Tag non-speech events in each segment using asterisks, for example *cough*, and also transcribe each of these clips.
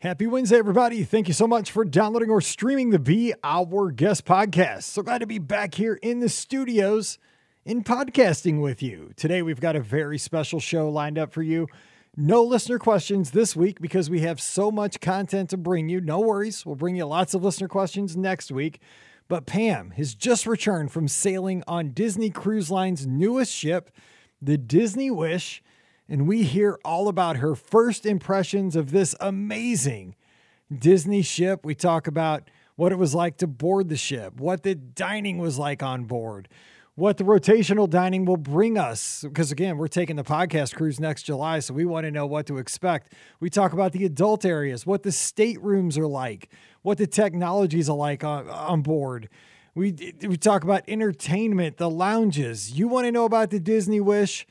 Happy Wednesday, everybody. Thank you so much for downloading or streaming the Be Our Guest podcast. So glad to be back here in the studios in podcasting with you. Today, we've got a very special show lined up for you. No listener questions this week because we have so much content to bring you. No worries, we'll bring you lots of listener questions next week. But Pam has just returned from sailing on Disney Cruise Line's newest ship, the Disney Wish and we hear all about her first impressions of this amazing Disney ship. We talk about what it was like to board the ship, what the dining was like on board, what the rotational dining will bring us. Because again, we're taking the podcast cruise next July, so we want to know what to expect. We talk about the adult areas, what the staterooms are like, what the technologies are like on, on board. We, we talk about entertainment, the lounges. You want to know about the Disney Wish?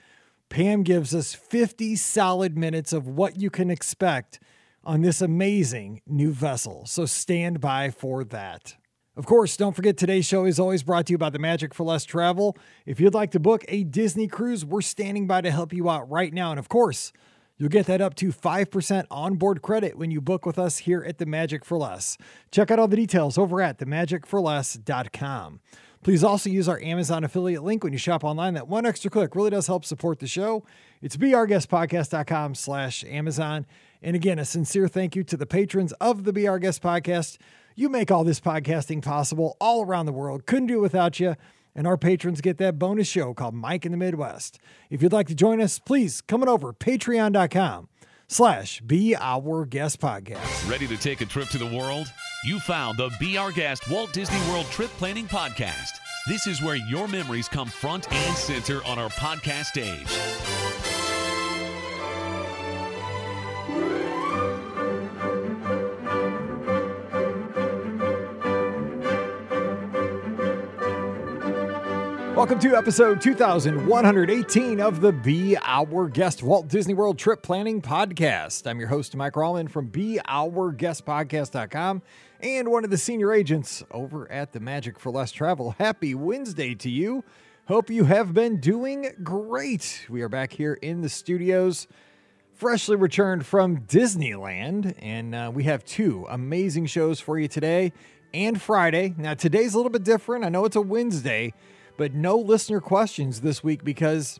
Pam gives us 50 solid minutes of what you can expect on this amazing new vessel. So stand by for that. Of course, don't forget today's show is always brought to you by the Magic for Less Travel. If you'd like to book a Disney cruise, we're standing by to help you out right now. And of course, you'll get that up to 5% onboard credit when you book with us here at the Magic for Less. Check out all the details over at themagicforless.com. Please also use our Amazon affiliate link when you shop online. That one extra click really does help support the show. It's beourguestpodcast.com slash Amazon. And again, a sincere thank you to the patrons of the Our Guest podcast. You make all this podcasting possible all around the world. Couldn't do it without you. And our patrons get that bonus show called Mike in the Midwest. If you'd like to join us, please come on over patreon.com slash be our guest podcast. Ready to take a trip to the world? You found the Be Our Guest Walt Disney World Trip Planning Podcast. This is where your memories come front and center on our podcast stage. Welcome to episode 2118 of the Be Our Guest Walt Disney World Trip Planning Podcast. I'm your host, Mike Rallman from BeOurGuestPodcast.com and one of the senior agents over at the Magic for Less Travel. Happy Wednesday to you. Hope you have been doing great. We are back here in the studios, freshly returned from Disneyland, and uh, we have two amazing shows for you today and Friday. Now, today's a little bit different. I know it's a Wednesday but no listener questions this week because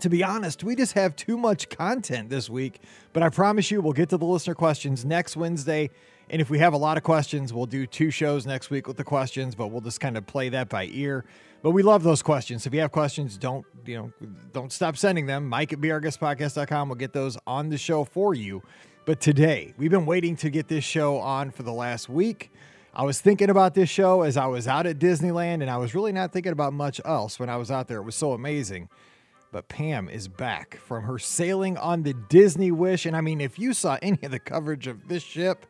to be honest, we just have too much content this week. But I promise you, we'll get to the listener questions next Wednesday. And if we have a lot of questions, we'll do two shows next week with the questions, but we'll just kind of play that by ear. But we love those questions. If you have questions, don't, you know, don't stop sending them. Mike at beourguestpodcast.com will get those on the show for you. But today, we've been waiting to get this show on for the last week. I was thinking about this show as I was out at Disneyland, and I was really not thinking about much else when I was out there. It was so amazing. But Pam is back from her sailing on the Disney Wish. And I mean, if you saw any of the coverage of this ship,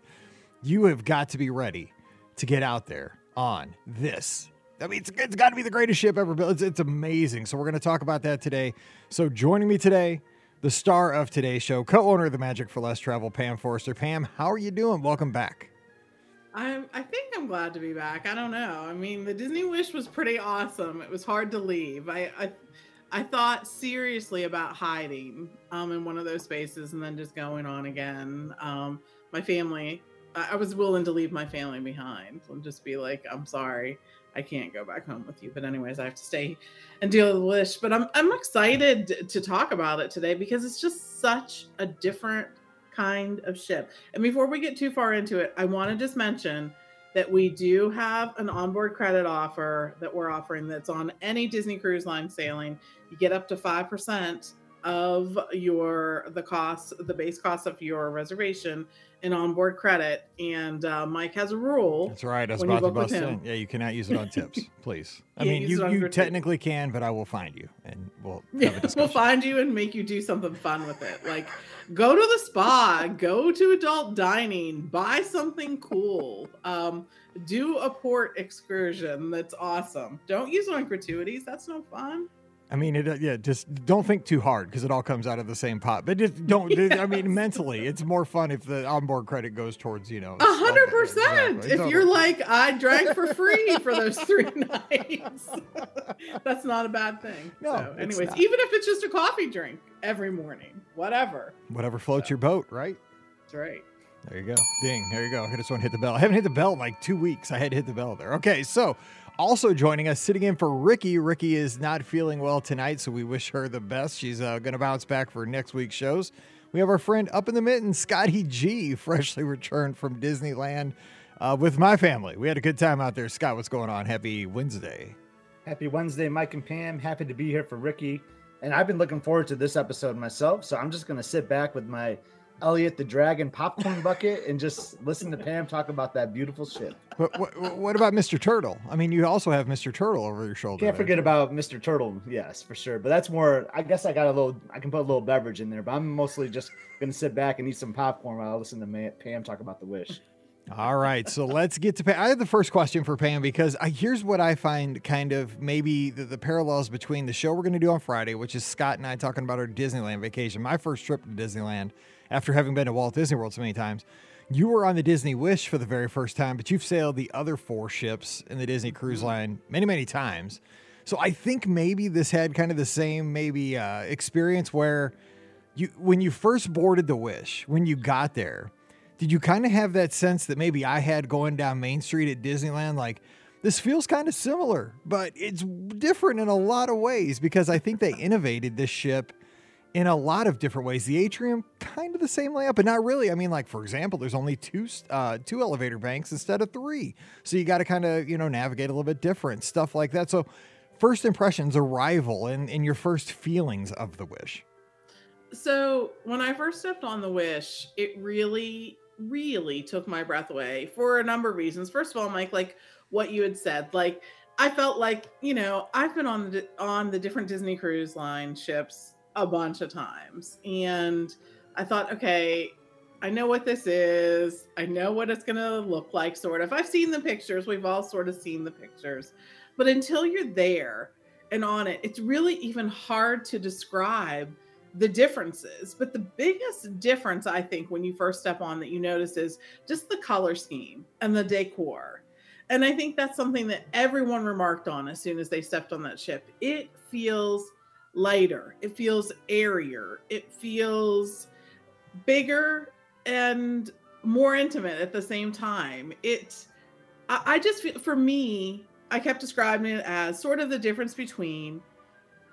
you have got to be ready to get out there on this. I mean, it's, it's got to be the greatest ship ever built. It's, it's amazing. So, we're going to talk about that today. So, joining me today, the star of today's show, co owner of the Magic for Less Travel, Pam Forrester. Pam, how are you doing? Welcome back. I'm I think I'm glad to be back. I don't know. I mean, the Disney Wish was pretty awesome. It was hard to leave. I I, I thought seriously about hiding um in one of those spaces and then just going on again. Um my family I, I was willing to leave my family behind and just be like, I'm sorry. I can't go back home with you. But anyways, I have to stay and deal with the wish. But I'm I'm excited to talk about it today because it's just such a different kind of ship. And before we get too far into it, I want to just mention that we do have an onboard credit offer that we're offering that's on any Disney Cruise Line sailing. You get up to 5% of your the cost the base cost of your reservation in onboard credit. And uh, mike has a rule that's right. Was about bust in yeah you cannot use it on tips *laughs* please. I mean you, you technically can but i will find you and we'll *laughs* we'll find you and make you do something fun with it. Like go to the spa go to adult dining buy something cool. Um, do a port excursion. That's awesome. Don't use it on gratuities. That's no fun I mean, it, uh, yeah, just don't think too hard because it all comes out of the same pot. But just don't. yes. I mean, mentally, it's more fun if the onboard credit goes towards you know. A hundred percent. If you're like, I drank for free for those three *laughs* nights, *laughs* that's not a bad thing. No. So, anyways, even if it's just a coffee drink every morning, whatever. Whatever floats so. your boat, right? That's right. There you go. Ding. There you go. I just want to hit the bell. I haven't hit the bell in like two weeks. I had to hit the bell there. Okay, so also joining us, sitting in for Ricky. Ricky is not feeling well tonight, so we wish her the best. She's uh, going to bounce back for next week's shows. We have our friend up in the mitten, Scotty G, *laughs* freshly returned from Disneyland uh, with my family. We had a good time out there. Scott, what's going on? Happy Wednesday. Happy Wednesday, Mike and Pam. Happy to be here for Ricky. And I've been looking forward to this episode myself. So I'm just going to sit back with my Elliot the Dragon popcorn bucket and just listen to Pam talk about that beautiful ship. But what, what, about Mr. Turtle? I mean, you also have Mr. Turtle over your shoulder. Can't forget about Mr. Turtle, yes, for sure. But that's more. I guess I got a little. I can put a little beverage in there, but I'm mostly just gonna sit back and eat some popcorn while I listen to Pam talk about the wish. All right, so let's get to Pam. I have the first question for Pam because I, here's what I find kind of maybe the, the parallels between the show we're going to do on Friday, which is Scott and I talking about our Disneyland vacation. My first trip to Disneyland after having been to Walt Disney World so many times. You were on the Disney Wish for the very first time, but you've sailed the other four ships in the Disney Cruise mm-hmm. Line many, many times. So I think maybe this had kind of the same maybe uh, experience where you when you first boarded the Wish, when you got there, did you kind of have that sense that maybe I had going down Main Street at Disneyland, like this feels kind of similar, but it's different in a lot of ways because I think they innovated this ship in a lot of different ways. The atrium kind of the same layout, but not really. I mean, like for example, there's only two uh, two elevator banks instead of three, so you got to kind of you know navigate a little bit different stuff like that. So, first impressions, arrival, and and your first feelings of the Wish. So when I first stepped on the Wish, it really really took my breath away for a number of reasons. First of all, Mike, like what you had said, like I felt like you know I've been on the on the different Disney Cruise Line ships a bunch of times. And I thought, okay, I know what this is. I know what it's going to look like, sort of. I've seen the pictures. We've all sort of seen the pictures. But until you're there and on it, it's really even hard to describe the differences. But the biggest difference, I think, when you first step on that you notice is just the color scheme and the decor. And I think that's something that everyone remarked on as soon as they stepped on that ship. It feels lighter, it feels airier, it feels bigger and more intimate at the same time. It, I, just feel, for me, I kept describing it as sort of the difference between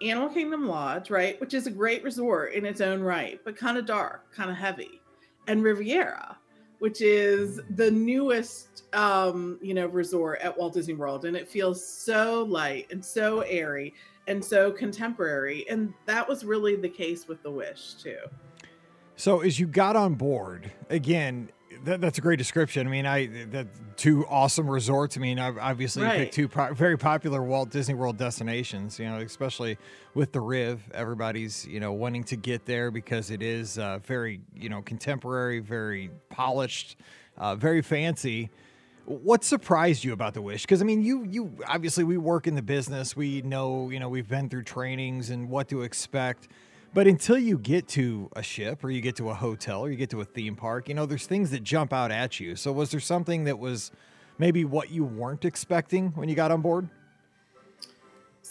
Animal Kingdom Lodge, right, which is a great resort in its own right, but kind of dark, kind of heavy, and Riviera, which is the newest, um, you know, resort at Walt Disney World, and it feels so light and so airy and so contemporary. And that was really the case with The Wish, too. So as you got on board, again, that, that's a great description. I mean, I that two awesome resorts. I mean, I've obviously right. picked two pro- very popular Walt Disney World destinations. You know, especially with the Riv, everybody's you know wanting to get there because it is uh, very you know contemporary, very polished, uh, very fancy. What surprised you about the wish? Because I mean, you you obviously we work in the business. We know you know we've been through trainings and what to expect. But until you get to a ship or you get to a hotel or you get to a theme park, you know, there's things that jump out at you. So was there something that was maybe what you weren't expecting when you got on board?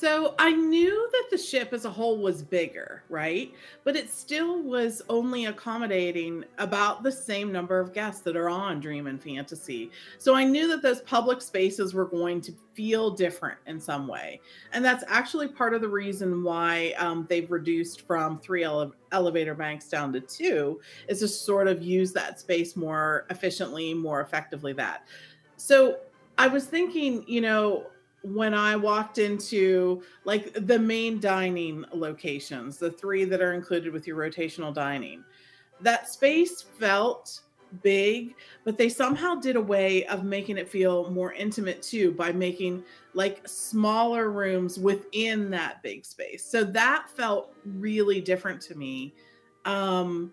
So I knew that the ship as a whole was bigger, right? But it still was only accommodating about the same number of guests that are on Dream and Fantasy. So I knew that those public spaces were going to feel different in some way. And that's actually part of the reason why um, they've reduced from three ele- elevator banks down to two, is to sort of use that space more efficiently, more effectively. That. So I was thinking, you know, when I walked into like the main dining locations, the three that are included with your rotational dining, that space felt big, but they somehow did a way of making it feel more intimate too by making like smaller rooms within that big space. So that felt really different to me. Um,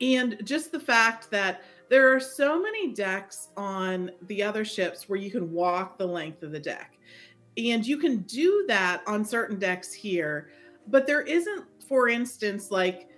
and just the fact that there are so many decks on the other ships where you can walk the length of the deck. And you can do that on certain decks here, but there isn't, for instance, like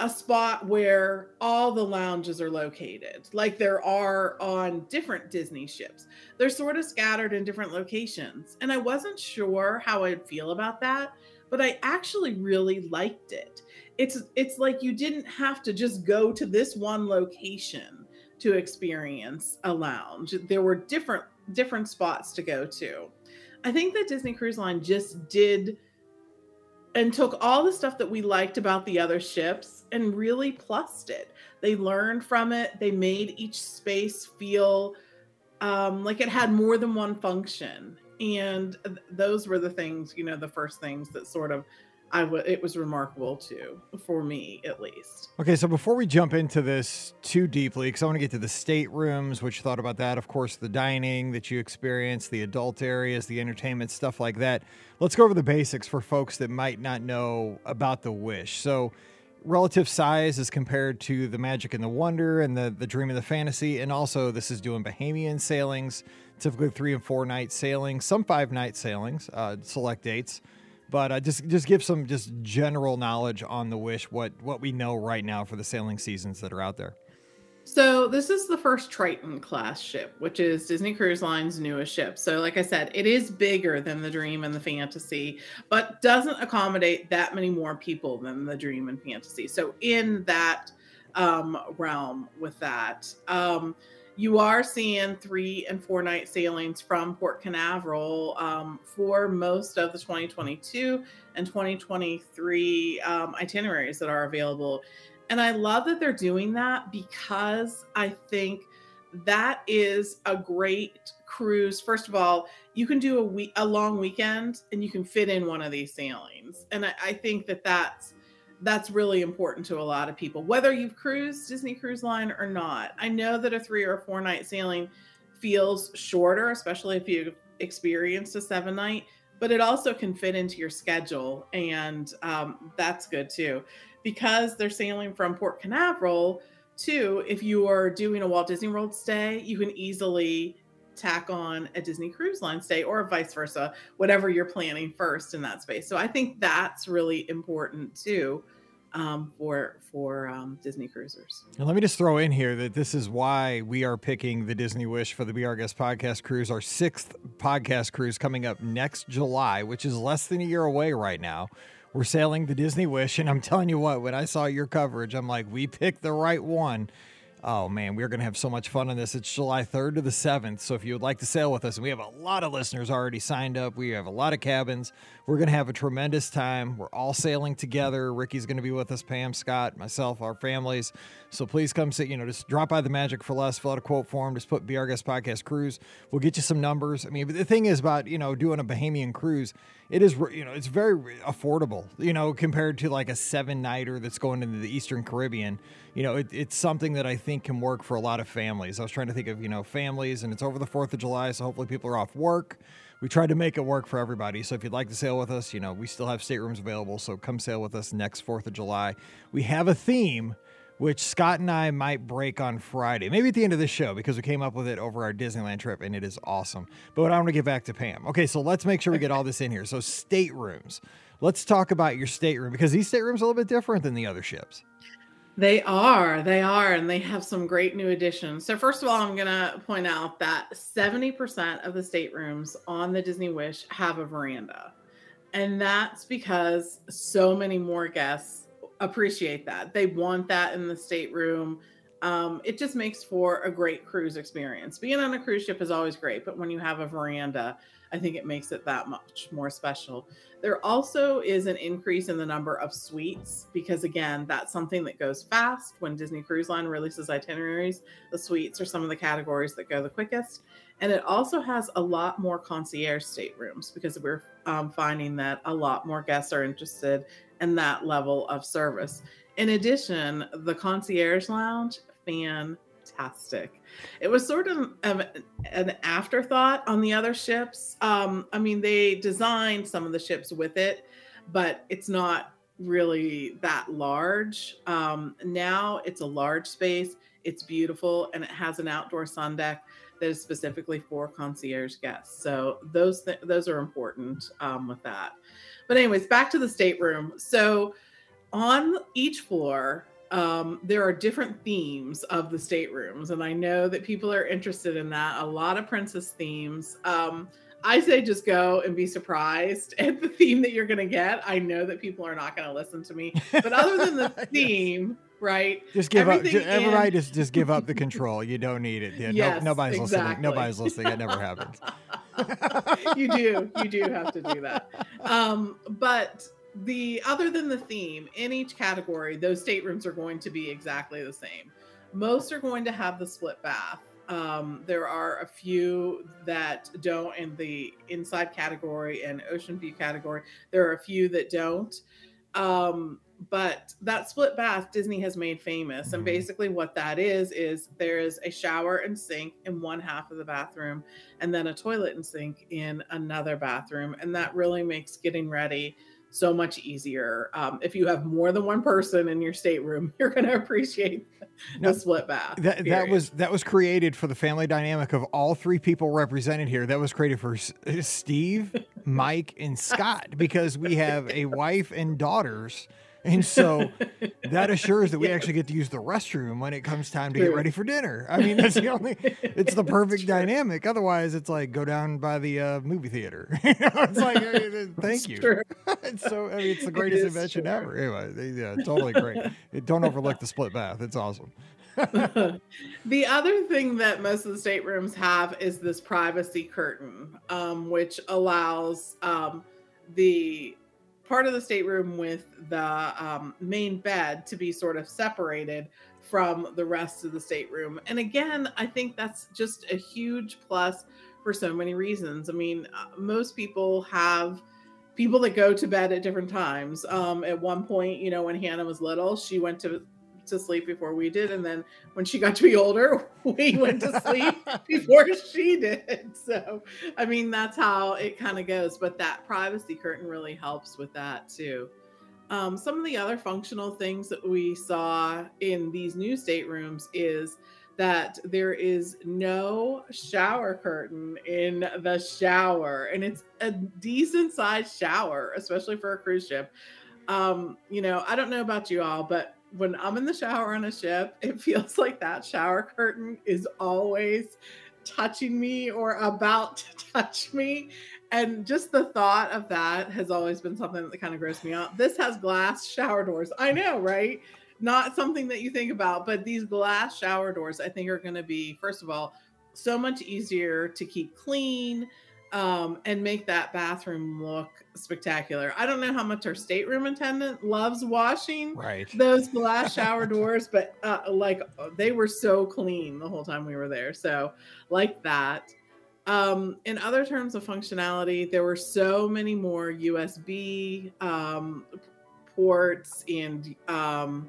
a spot where all the lounges are located, like there are on different Disney ships. They're sort of scattered in different locations. And I wasn't sure how I'd feel about that, but I actually really liked it. It's it's like you didn't have to just go to this one location to experience a lounge. There were different different spots to go to. I think that Disney Cruise Line just did and took all the stuff that we liked about the other ships and really plussed it. They learned from it. They made each space feel um, like it had more than one function. And th- those were the things, you know, the first things that sort of I w- it was remarkable too for me at least. Okay, so before we jump into this too deeply, because I want to get to the staterooms, what you thought about that, of course, the dining that you experienced, the adult areas, the entertainment stuff like that. Let's go over the basics for folks that might not know about the Wish. So, relative size as compared to the Magic and the Wonder and the the Dream and the Fantasy, and also this is doing Bahamian sailings, typically three and four night sailings, some five night sailings, uh, select dates. But uh, just just give some just general knowledge on the Wish, what what we know right now for the sailing seasons that are out there. So this is the first Triton class ship, which is Disney Cruise Line's newest ship. So like I said, it is bigger than the Dream and the Fantasy, but doesn't accommodate that many more people than the Dream and Fantasy. So in that um, realm with that, um, you are seeing three and four night sailings from Port Canaveral um, for most of the 2022 and 2023 um, itineraries that are available. And I love that they're doing that because I think that is a great cruise. First of all, you can do a week, a long weekend, and you can fit in one of these sailings. And I, I think that that's that's really important to a lot of people, whether you've cruised Disney Cruise Line or not. I know that a three or four night sailing feels shorter, especially if you've experienced a seven night, but it also can fit into your schedule. And um, that's good too because they're sailing from Port Canaveral to if you are doing a Walt Disney World stay, you can easily tack on a Disney Cruise Line stay or vice versa, whatever you're planning first in that space. So I think that's really important too um, for for um, Disney cruisers. And let me just throw in here that this is why we are picking the Disney Wish for the Be Our Guest podcast cruise, our sixth podcast cruise coming up next July, which is less than a year away right now. We're sailing the Disney Wish, and I'm telling you what, when I saw your coverage, I'm like, we picked the right one. Oh man, we're going to have so much fun on this. It's July 3rd to the 7th. So if you would like to sail with us, and we have a lot of listeners already signed up, we have a lot of cabins. We're going to have a tremendous time. We're all sailing together. Ricky's going to be with us, Pam, Scott, myself, our families. So please come sit, you know, just drop by the Magic for Less, fill out a quote form, just put Be Our Guest Podcast Cruise. We'll get you some numbers. I mean, the thing is about, you know, doing a Bahamian cruise, it is, you know, it's very affordable, you know, compared to like a seven nighter that's going into the Eastern Caribbean. You know, it, it's something that I think can work for a lot of families. I was trying to think of, you know, families, and it's over the 4th of July, so hopefully people are off work. We tried to make it work for everybody. So if you'd like to sail with us, you know, we still have staterooms available. So come sail with us next 4th of July. We have a theme which Scott and I might break on Friday, maybe at the end of this show, because we came up with it over our Disneyland trip and it is awesome. But I want to get back to Pam. Okay, so let's make sure we get all this in here. So, staterooms. Let's talk about your stateroom because these staterooms are a little bit different than the other ships. They are, they are, and they have some great new additions. So, first of all, I'm going to point out that 70% of the staterooms on the Disney Wish have a veranda. And that's because so many more guests appreciate that. They want that in the stateroom. Um, it just makes for a great cruise experience. Being on a cruise ship is always great, but when you have a veranda, I think it makes it that much more special. There also is an increase in the number of suites because, again, that's something that goes fast. When Disney Cruise Line releases itineraries, the suites are some of the categories that go the quickest. And it also has a lot more concierge staterooms because we're um, finding that a lot more guests are interested in that level of service. In addition, the concierge lounge, fantastic. It was sort of an afterthought on the other ships. Um, I mean, they designed some of the ships with it, but it's not really that large. Um, now it's a large space. It's beautiful and it has an outdoor sun deck that is specifically for concierge guests. So those th- those are important um, with that. But anyways, back to the stateroom. So on each floor, um, there are different themes of the staterooms, and I know that people are interested in that. A lot of princess themes. Um, I say just go and be surprised *laughs* at the theme that you're going to get. I know that people are not going to listen to me, but other than the *laughs* theme, right? Just give up. Just, everybody in- just just give up the control. You don't need it. Yeah, Yes, no, nobody's listening. Nobody's listening. It never happens. *laughs* you do you do have to do that um but the other than the theme in each category those staterooms are going to be exactly the same most are going to have the split bath um there are a few that don't in the inside category and ocean view category there are a few that don't um but that split bath disney has made famous and Mhm. basically what that is is there is a shower and sink in one half of the bathroom and then a toilet and sink in another bathroom. And that really makes getting ready so much easier. Um, if you have more than one person in your stateroom, *laughs* you're going to appreciate No, the split bath. That that was that was created for the family dynamic of all three people represented here. That was created for S- Steve, *laughs* Mike, and Scott because we have a wife and daughters. And so *laughs* that assures that we Yeah. actually get to use the restroom when it comes time to get ready for dinner. I mean, that's the only it's the *laughs* perfect dynamic. Otherwise, it's like go down by the uh, movie theater. *laughs* You know, it's like uh, uh, thank you. it's so I mean, it's the greatest is invention true. ever. Anyway, yeah, totally great. Don't overlook the split bath. It's awesome. the other thing that most of the staterooms have is this privacy curtain, um, which allows um, the part of the stateroom with the um, main bed to be sort of separated from the rest of the stateroom. And again, I think that's just a huge plus for so many reasons. I mean, uh, most people have people that go to bed at different times. Um, at one point, you know, when Hannah was little, she went to to sleep before we did, and then when she got to be older, *laughs* we went to sleep *laughs* before she did. *laughs* So, I mean, that's how it kind of goes. But that privacy curtain really helps with that too. Um, some of the other functional things that we saw in these new staterooms is that there is no shower curtain in the shower, and it's a decent sized shower, especially for a cruise ship. Um, you know, I don't know about you all, but when I'm in the shower on a ship, *laughs* it feels like that shower curtain is always touching me or about to *laughs* touch me. And just the thought of that has always been something that kind of grossed me out. This has glass shower doors. I know, right? Not something that you think about, but these glass shower doors, I think, are going to be, first of all, so much easier to keep clean um, and make that bathroom look spectacular. I don't know how much our stateroom attendant loves washing Right. those glass *laughs* shower doors, but uh, like they were so clean the whole time we were there. So, like that. Um, in other terms of functionality, there were so many more USB um, ports and um,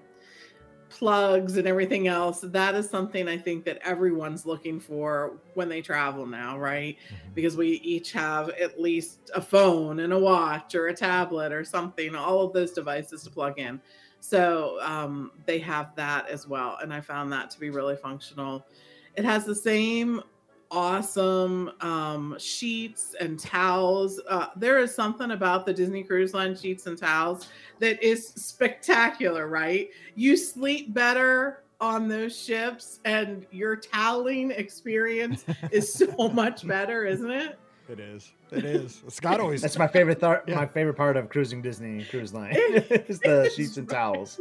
plugs and everything else. That is something I think that everyone's looking for when they travel now, right? because we each have at least a phone and a watch or a tablet or something, all of those devices to plug in. So um, they have that as well. And I found that to be really functional. It has the same awesome um, sheets and towels. Uh, there is something about the Disney Cruise Line sheets and towels that is spectacular, right? You sleep better on those ships and your toweling experience is so *laughs* much better, isn't it? It is. It is. Scott always. That's my favorite thought. Yeah. My favorite part of cruising Disney Cruise Line It *laughs* is the is, sheets and right? towels.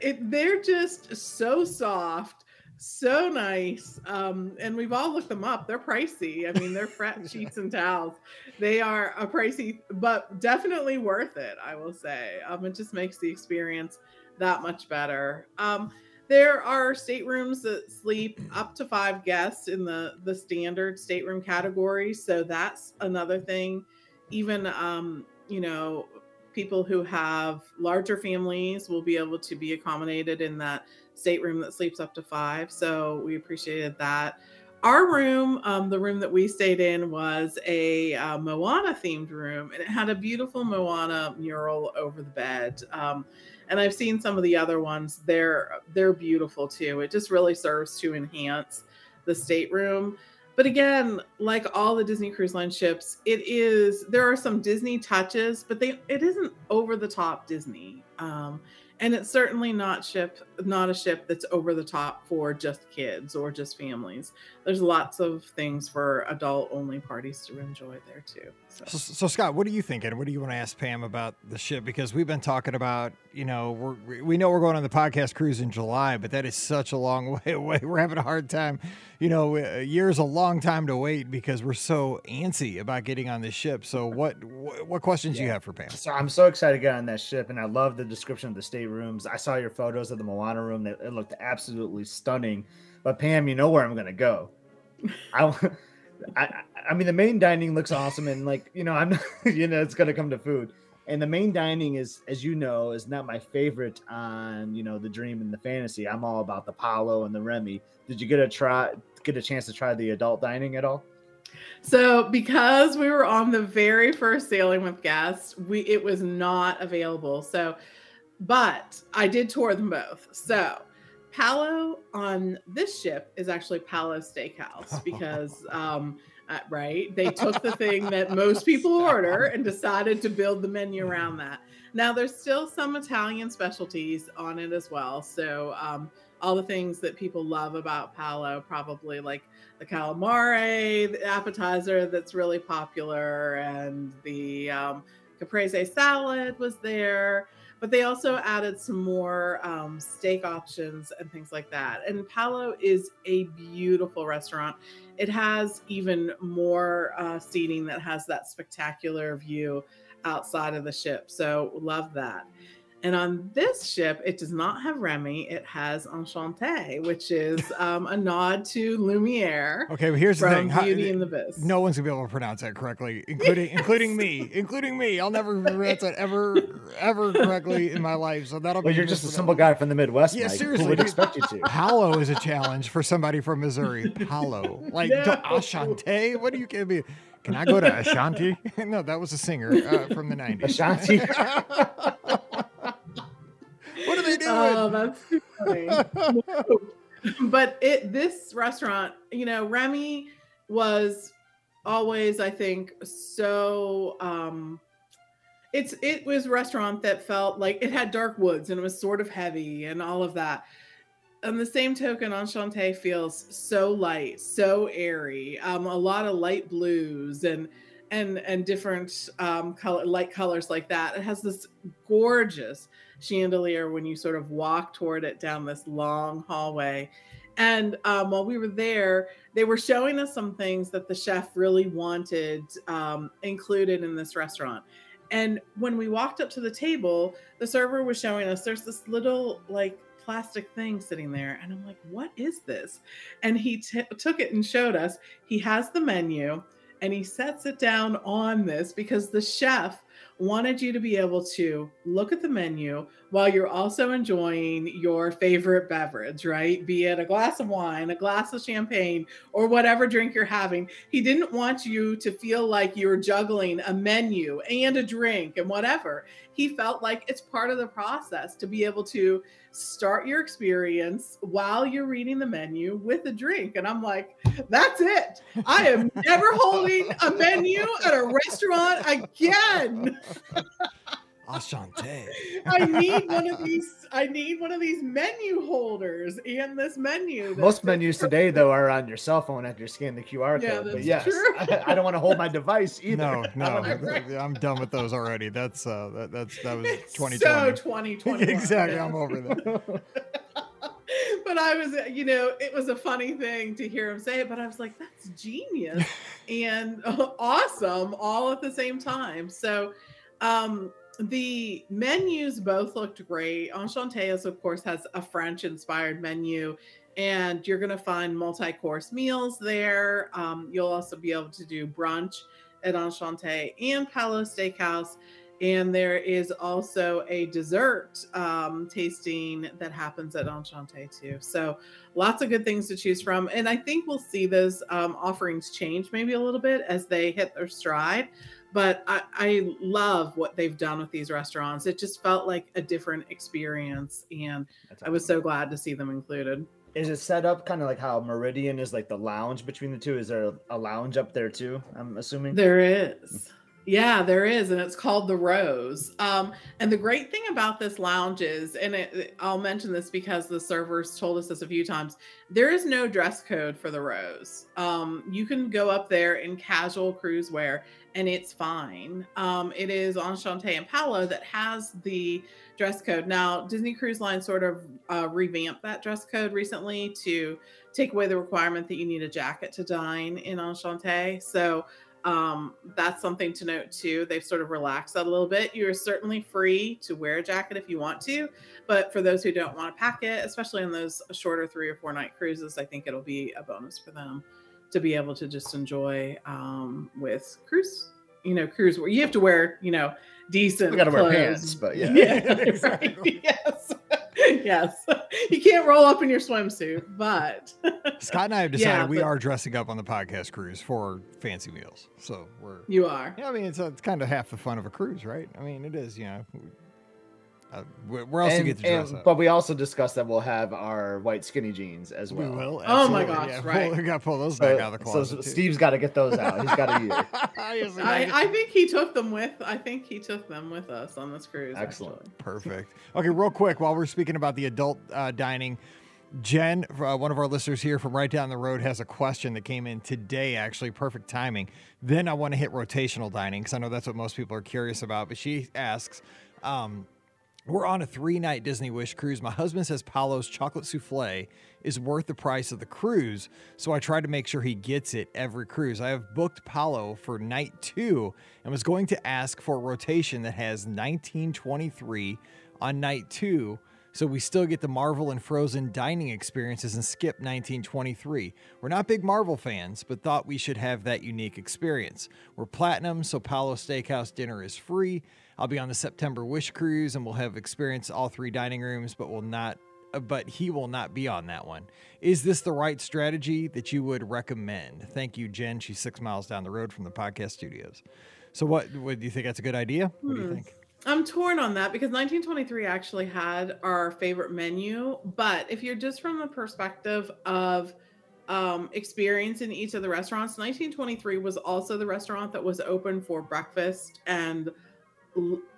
It they're just so soft, so nice. Um, and we've all looked them up. They're pricey. I mean, they're Frette *laughs* sheets and towels. They are a pricey, but definitely worth it, I will say. Um, it just makes the experience that much better. Um, there are staterooms that sleep up to five guests in the the standard stateroom category so that's another thing even um you know people who have larger families will be able to be accommodated in that stateroom that sleeps up to five so we appreciated that our room um, the room that we stayed in was a uh, moana themed room and it had a beautiful moana mural over the bed um, and I've seen some of the other ones. They're they're beautiful too. It just really serves to enhance the stateroom. But again, like all the Disney Cruise Line ships, it is there are some Disney touches, but they it isn't over the top Disney. Um, and it's certainly not ship not a ship that's over the top for just kids or just families. There's lots of things for adult only parties to enjoy there too so. So, so Scott, what are you thinking? What do you want to ask Pam about the ship? Because we've been talking about, you know, we're, we know we're going on the podcast cruise in July, but that is such a long *laughs* way away. We're having a hard time. You know, a year's a long time to wait because we're so antsy about getting on this ship. So, what what, what questions do you have for Pam? So I'm so excited to get on that ship, and I love the description of the staterooms. I saw your photos of the Moana room; it, it looked absolutely stunning. But Pam, you know where I'm going to go. *laughs* I, I, I mean, the main dining looks awesome, and like you know, I'm *laughs* you know, it's to come to food. And the main dining is, as you know, is not my favorite on you know the dream and the fantasy. I'm all about the Palo and the Remy. Did you get a try, get a chance to try the adult dining at all? So because we were on the very first sailing with guests, we it was not available. So, but I did tour them both. So Palo on this ship is actually Palo Steakhouse *laughs* because um uh, right they took the thing that most people *laughs* order and decided to build the menu around that. Now there's still some Italian specialties on it as well. So um all the things that people love about Palo, probably like the calamari the appetizer that's really popular, and the um, caprese salad was there. But they also added some more um, steak options and things like that. And Palo is a beautiful restaurant. It has even more uh, seating that has that spectacular view outside of the ship. So, love that. And on this ship, it does not have Remy. It has Enchanté, which is *laughs* um, a nod to Lumiere. Okay, but here's the thing: From Beauty and the Beast. no one's gonna be able to pronounce that correctly, including including me, *laughs* including me. I'll never pronounce that ever ever correctly in my life. So that'll Well, be you're just a simple guy from the Midwest. Yeah, Mike. seriously, Who would expect you to? Palo is a challenge for somebody from Missouri. Palo, like No. to Ashanti. What do you give me? Can I go to Ashanti? *laughs* no, that was a singer uh, from the '90s. Ashanti. What are they doing? Oh, that's funny. but it this restaurant, you know, Remy was always, I think, so um it's it was a restaurant that felt like it had dark woods and it was sort of heavy and all of that. On the same token, Enchanté feels so light, so airy. Um, a lot of light blues and and and different um, color, light colors like that. It has this gorgeous chandelier when you sort of walk toward it down this long hallway. And um, while we were there, they were showing us some things that the chef really wanted um, included in this restaurant. And when we walked up to the table, the server was showing us there's this little like plastic thing sitting there. And I'm like, what is this? And he t- took it and showed us. He has the menu and he sets it down on this because the chef wanted you to be able to look at the menu while you're also enjoying your favorite beverage, right? Be it a glass of wine, a glass of champagne, or whatever drink you're having. He didn't want you to feel like you were juggling a menu and a drink and whatever. He felt like it's part of the process to be able to start your experience while you're reading the menu with a drink. And I'm like, that's it. I am never holding a menu at a restaurant again. *laughs* *laughs* Ashanti. I *laughs* need one of these. I need one of these menu holders and this menu. Most menus today, though, are on your cell phone after you scan the QR Yeah, code. But that's yes, true. I, I don't want to hold my device *laughs* either. No, *laughs* no, I'm done with those already. That's uh, that, that's that was It's 2020. So 2020. exactly, I'm over that. but I was, you know, it was a funny thing to hear him say it, but I was like, that's genius and awesome all at the same time. So, um, the menus both looked great. Enchante's, of course, has a French inspired menu, and you're going to find multi course meals there. Um, you'll also be able to do brunch at Enchante and Palo Steakhouse. And there is also a dessert um, tasting that happens at Enchante too. So lots of good things to choose from. And I think we'll see those um, offerings change maybe a little bit as they hit their stride. But I, I love what they've done with these restaurants. It just felt like a different experience. And That's I was so glad to see them included. Is it set up kind of like how Meridian is like the lounge between the two? Is there a lounge up there too? I'm assuming. There is. Yeah, there is, and it's called the Rose. Um, and the great thing about this lounge is, and it, I'll mention this because the servers told us this a few times, there is no dress code for the Rose. Um, you can go up there in casual cruise wear, and it's fine. Um, it is Enchante and Palo that has the dress code. Now, Disney Cruise Line sort of uh, revamped that dress code recently to take away the requirement that you need a jacket to dine in Enchante. So um, that's something to note too. They've sort of relaxed that a little bit. You're certainly free to wear a jacket if you want to, but for those who don't want to pack it, especially on those shorter three or four night cruises, I think it'll be a bonus for them to be able to just enjoy um, with cruise. You know, cruise where you have to wear, you know, decent. We got to wear pants, but yeah, *laughs* yeah, *laughs* right. *laughs* Yes. *laughs* yes. You can't roll up in your swimsuit, but *laughs* Scott and I have decided yeah, we are dressing up on the podcast cruise for fancy meals. So we're You are. Yeah, I mean it's, a, it's kind of half the fun of a cruise, right? I mean it is, you know. Uh, where else and, you get to dress and, up? But we also discussed that we'll have our white skinny jeans as well. We will. Absolutely. Oh my gosh! Yeah, *laughs* right. we got to pull those back out of the closet. So Steve's got to get those out. He's got to use. I, I think he took them with. I think he took them with us on this cruise. Excellent. Actually. Perfect. Okay, real quick while we're speaking about the adult uh, dining. Jen, uh, one of our listeners here from right down the road, has a question that came in today, actually, perfect timing. Then I want to hit rotational dining because I know that's what most people are curious about. But she asks, um, we're on a three night Disney Wish cruise. My husband says Palo's chocolate souffle is worth the price of the cruise, so I try to make sure he gets it every cruise. I have booked Palo for night two and was going to ask for a rotation that has 1923 on night two, so we still get the Marvel and Frozen dining experiences and skip 1923. We're not big Marvel fans, but thought we should have that unique experience. We're platinum, so Palo Steakhouse dinner is free. I'll be on the September Wish cruise and we'll have experienced all three dining rooms, but will not uh, but he will not be on that one. Is this the right strategy that you would recommend? Thank you, Jen. She's six miles down the road from the podcast studios. So, what, what do you think? That's a good idea? What do you hmm. think? I'm torn on that because 1923 actually had our favorite menu. But if you're just from the perspective of um, experience in each of the restaurants, 1923 was also the restaurant that was open for breakfast and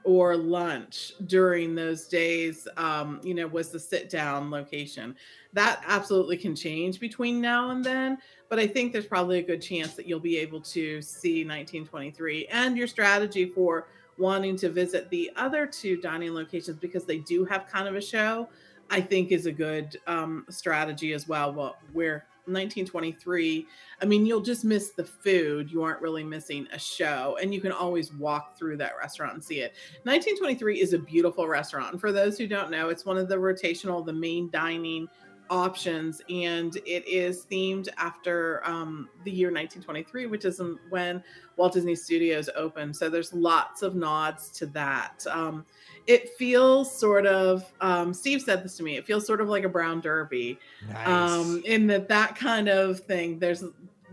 or lunch during those days um, you know was the sit down location. That absolutely can change between now and then but i think there's probably a good chance that you'll be able to see 1923 and your strategy for wanting to visit the other two dining locations because they do have kind of a show i think is a good um, strategy as well well where 1923 i mean you'll just miss the food. You aren't really missing a show and you can always walk through that restaurant and see it. 1923 is a beautiful restaurant. And for those who don't know it's one of the rotational the main dining options and it is themed after um, the year 1923 which is when walt disney studios opened. So there's lots of nods to that. Um, it feels sort of um, steve said this to me it feels sort of like a brown derby. Nice. um, in that that kind of thing there's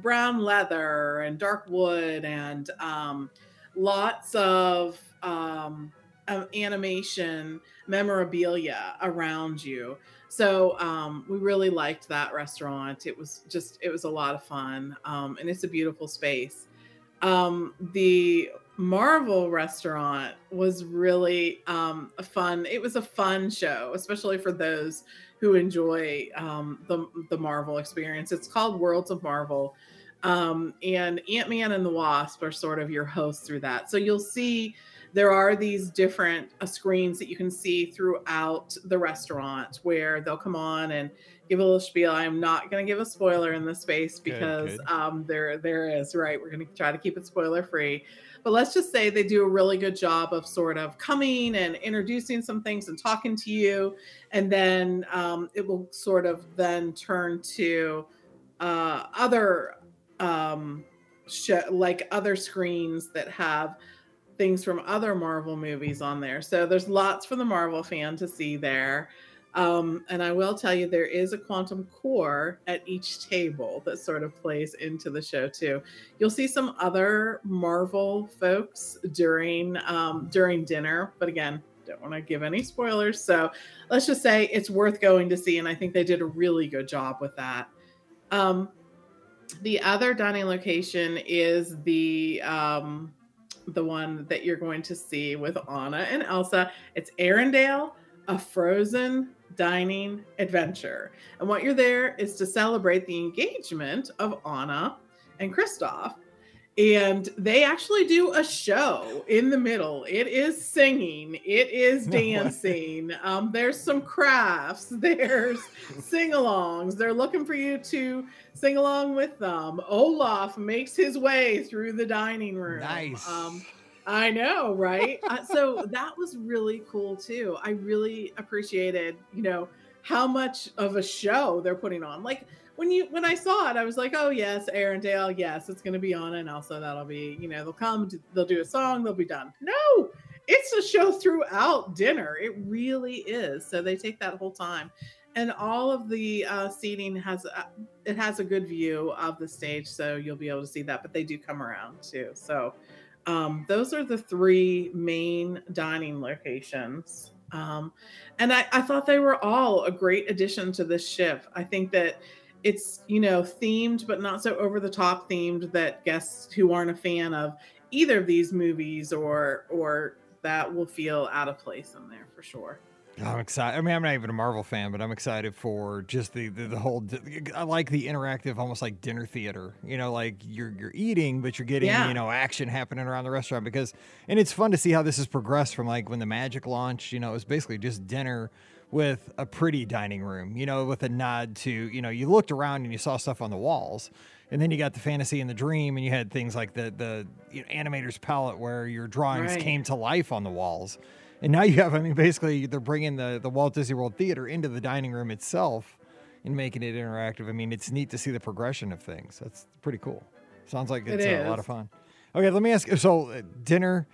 brown leather and dark wood and um, lots of um, animation memorabilia around you so um, we really liked that restaurant it was just it was a lot of fun um, and it's a beautiful space um, the Marvel restaurant was really um, a fun. It was a fun show, especially for those who enjoy um, the the Marvel experience. It's called Worlds of Marvel, um, and Ant Man and the Wasp are sort of your hosts through that. So you'll see there are these different uh, screens that you can see throughout the restaurant where they'll come on and give a little spiel. I'm not going to give a spoiler in this space because good, good. Um, there there is right. We're going to try to keep it spoiler free but let's just say they do a really good job of sort of coming and introducing some things and talking to you and then um, it will sort of then turn to uh, other um, sh- like other screens that have things from other marvel movies on there so there's lots for the marvel fan to see there um, and I will tell you, there is a quantum core at each table that sort of plays into the show too. You'll see some other Marvel folks during um, during dinner, but again, don't want to give any spoilers. So let's just say it's worth going to see, and I think they did a really good job with that. Um, the other dining location is the um, the one that you're going to see with Anna and Elsa. It's Arendelle, a frozen dining adventure. And what you're there is to celebrate the engagement of Anna and Kristoff and they actually do a show in the middle. It is singing, it is dancing. um, there's some crafts, *laughs* there's sing-alongs. They're looking for you to sing along with them. Olaf makes his way through the dining room. Nice. Um, I know, right? uh, so that was really cool too. I really appreciated, you know, how much of a show they're putting on. Like when you when I saw it, I was like, oh yes, Arendelle, yes, it's gonna be on, and also that'll be, you know, they'll come, they'll do a song, they'll be done. No, it's a show throughout dinner. It really is. So they take that whole time, and all of the uh, seating has uh, it has a good view of the stage, so you'll be able to see that. But they do come around too. So um, those are the three main dining locations. Um, and I, I thought they were all a great addition to this ship. I think that it's you know themed but not so over the top themed that guests who aren't a fan of either of these movies or or that will feel out of place in there for sure I'm excited. I mean, I'm not even a Marvel fan, but I'm excited for just the, the, the whole. I like the interactive, almost like dinner theater. You know, like you're you're eating, but you're getting yeah. you know action happening around the restaurant because, and it's fun to see how this has progressed from like when the Magic launched. You know, it was basically just dinner with a pretty dining room, you know, with a nod to, you know, you looked around and you saw stuff on the walls. And then you got the fantasy and the dream, and you had things like the the you know, animator's palette where your drawings right. came to life on the walls. And now you have, I mean, basically they're bringing the the Walt Disney World Theater into the dining room itself and making it interactive. I mean, it's neat to see the progression of things. That's pretty cool. Sounds like it's it a lot of fun. Okay, let me ask. So uh, dinner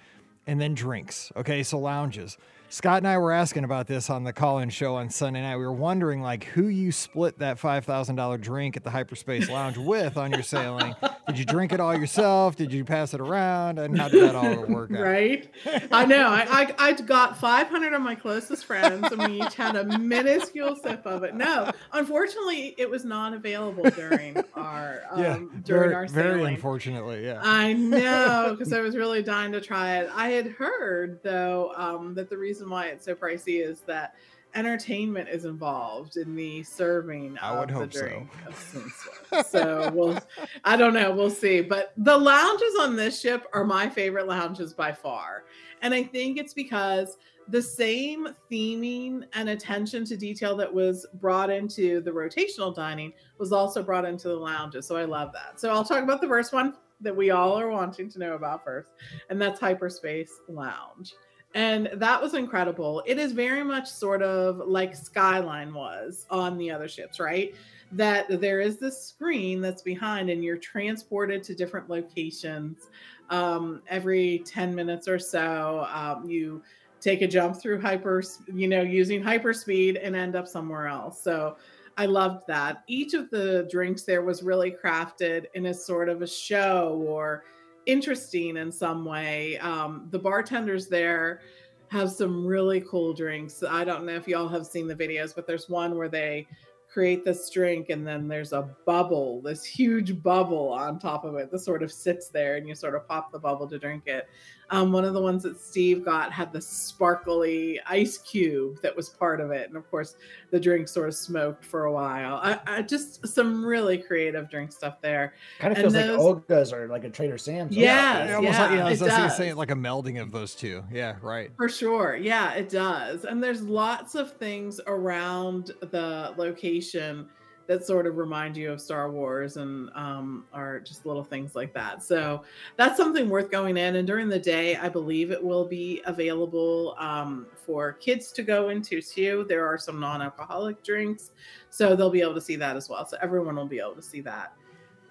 and then drinks. Okay, so lounges. Scott and I were asking about this on the call-in show on Sunday night. We were wondering like who you split that five thousand dollar drink at the Hyperspace Lounge with on your sailing. Did you drink it all yourself? Did you pass it around? And how did that all work out? Right. I know. I, I I got five hundred of my closest friends, and we each had a minuscule sip of it. No, unfortunately, it was not available during our *laughs* um, yeah, during very, our sailing. Very unfortunately, yeah. I know because I was really dying to try it. I had heard though um, that the reason reason why it's so pricey is that entertainment is involved in the serving I would hope. So. so we'll *laughs* I don't know, we'll see. But the lounges on this ship are my favorite lounges by far. And I think it's because the same theming and attention to detail that was brought into the rotational dining was also brought into the lounges. So I love that. So I'll talk about the first one that we all are wanting to know about first, and that's Hyperspace Lounge and that was incredible. It is very much sort of like Skyline was on the other ships, right? That there is this screen that's behind, and you're transported to different locations um, every 10 minutes or so. Um, you take a jump through hyper, you know, using hyperspeed and end up somewhere else. So I loved that. Each of the drinks there was really crafted in a sort of a show or interesting in some way. Um, the bartenders there have some really cool drinks. I don't know if y'all have seen the videos, but there's one where they create this drink and then there's a bubble, this huge bubble on top of it that sort of sits there and you sort of pop the bubble to drink it. Um, one of the ones that Steve got had the sparkly ice cube that was part of it. And of course, the drink sort of smoked for a while. I, I just some really creative drink stuff there. Kind of feels those, like Oga's or like a Trader Sam's. Yeah, yeah, almost yeah, like, yeah, I was, it does. saying like a melding of those two. Yeah, right. For sure. Yeah, it does. And there's lots of things around the location that sort of remind you of Star Wars and um, are just little things like that. So that's something worth going in. And during the day, I believe it will be available um, for kids to go into too. There are some non alcoholic drinks, so they'll be able to see that as well. So everyone will be able to see that.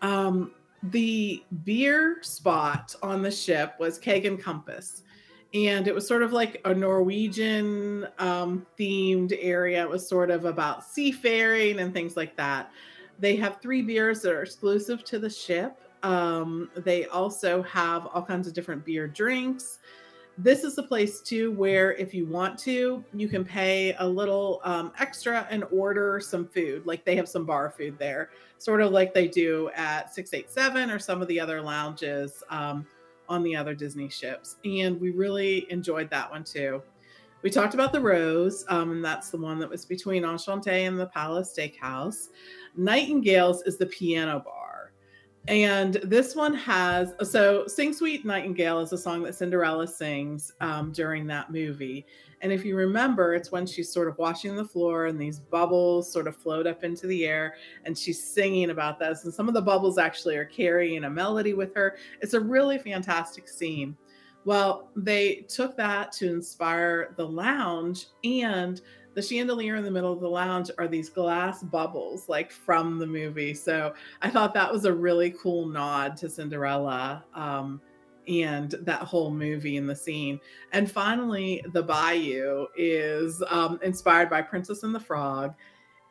Um, the beer spot on the ship was Keg and Compass and it was sort of like a Norwegian um, themed area. It was sort of about seafaring and things like that. They have three beers that are exclusive to the ship. Um, they also have all kinds of different beer drinks. This is a place too where, if you want to, you can pay a little um, extra and order some food. Like they have some bar food there, sort of like they do at 687 or some of the other lounges. On the other Disney ships. And we really enjoyed that one too. We talked about the Rose, um, and that's the one that was between Enchante and the Palo Steakhouse. Nightingales is the piano bar. And this one has so Sing Sweet Nightingale is a song that Cinderella sings um, during that movie. And if you remember, it's when she's sort of washing the floor and these bubbles sort of float up into the air and she's singing about this. And some of the bubbles actually are carrying a melody with her. It's a really fantastic scene. Well, they took that to inspire the lounge and the chandelier in the middle of the lounge are these glass bubbles like from the movie. So i thought that was a really cool nod to cinderella um, and that whole movie and the scene. And finally the bayou is um, inspired by princess and the frog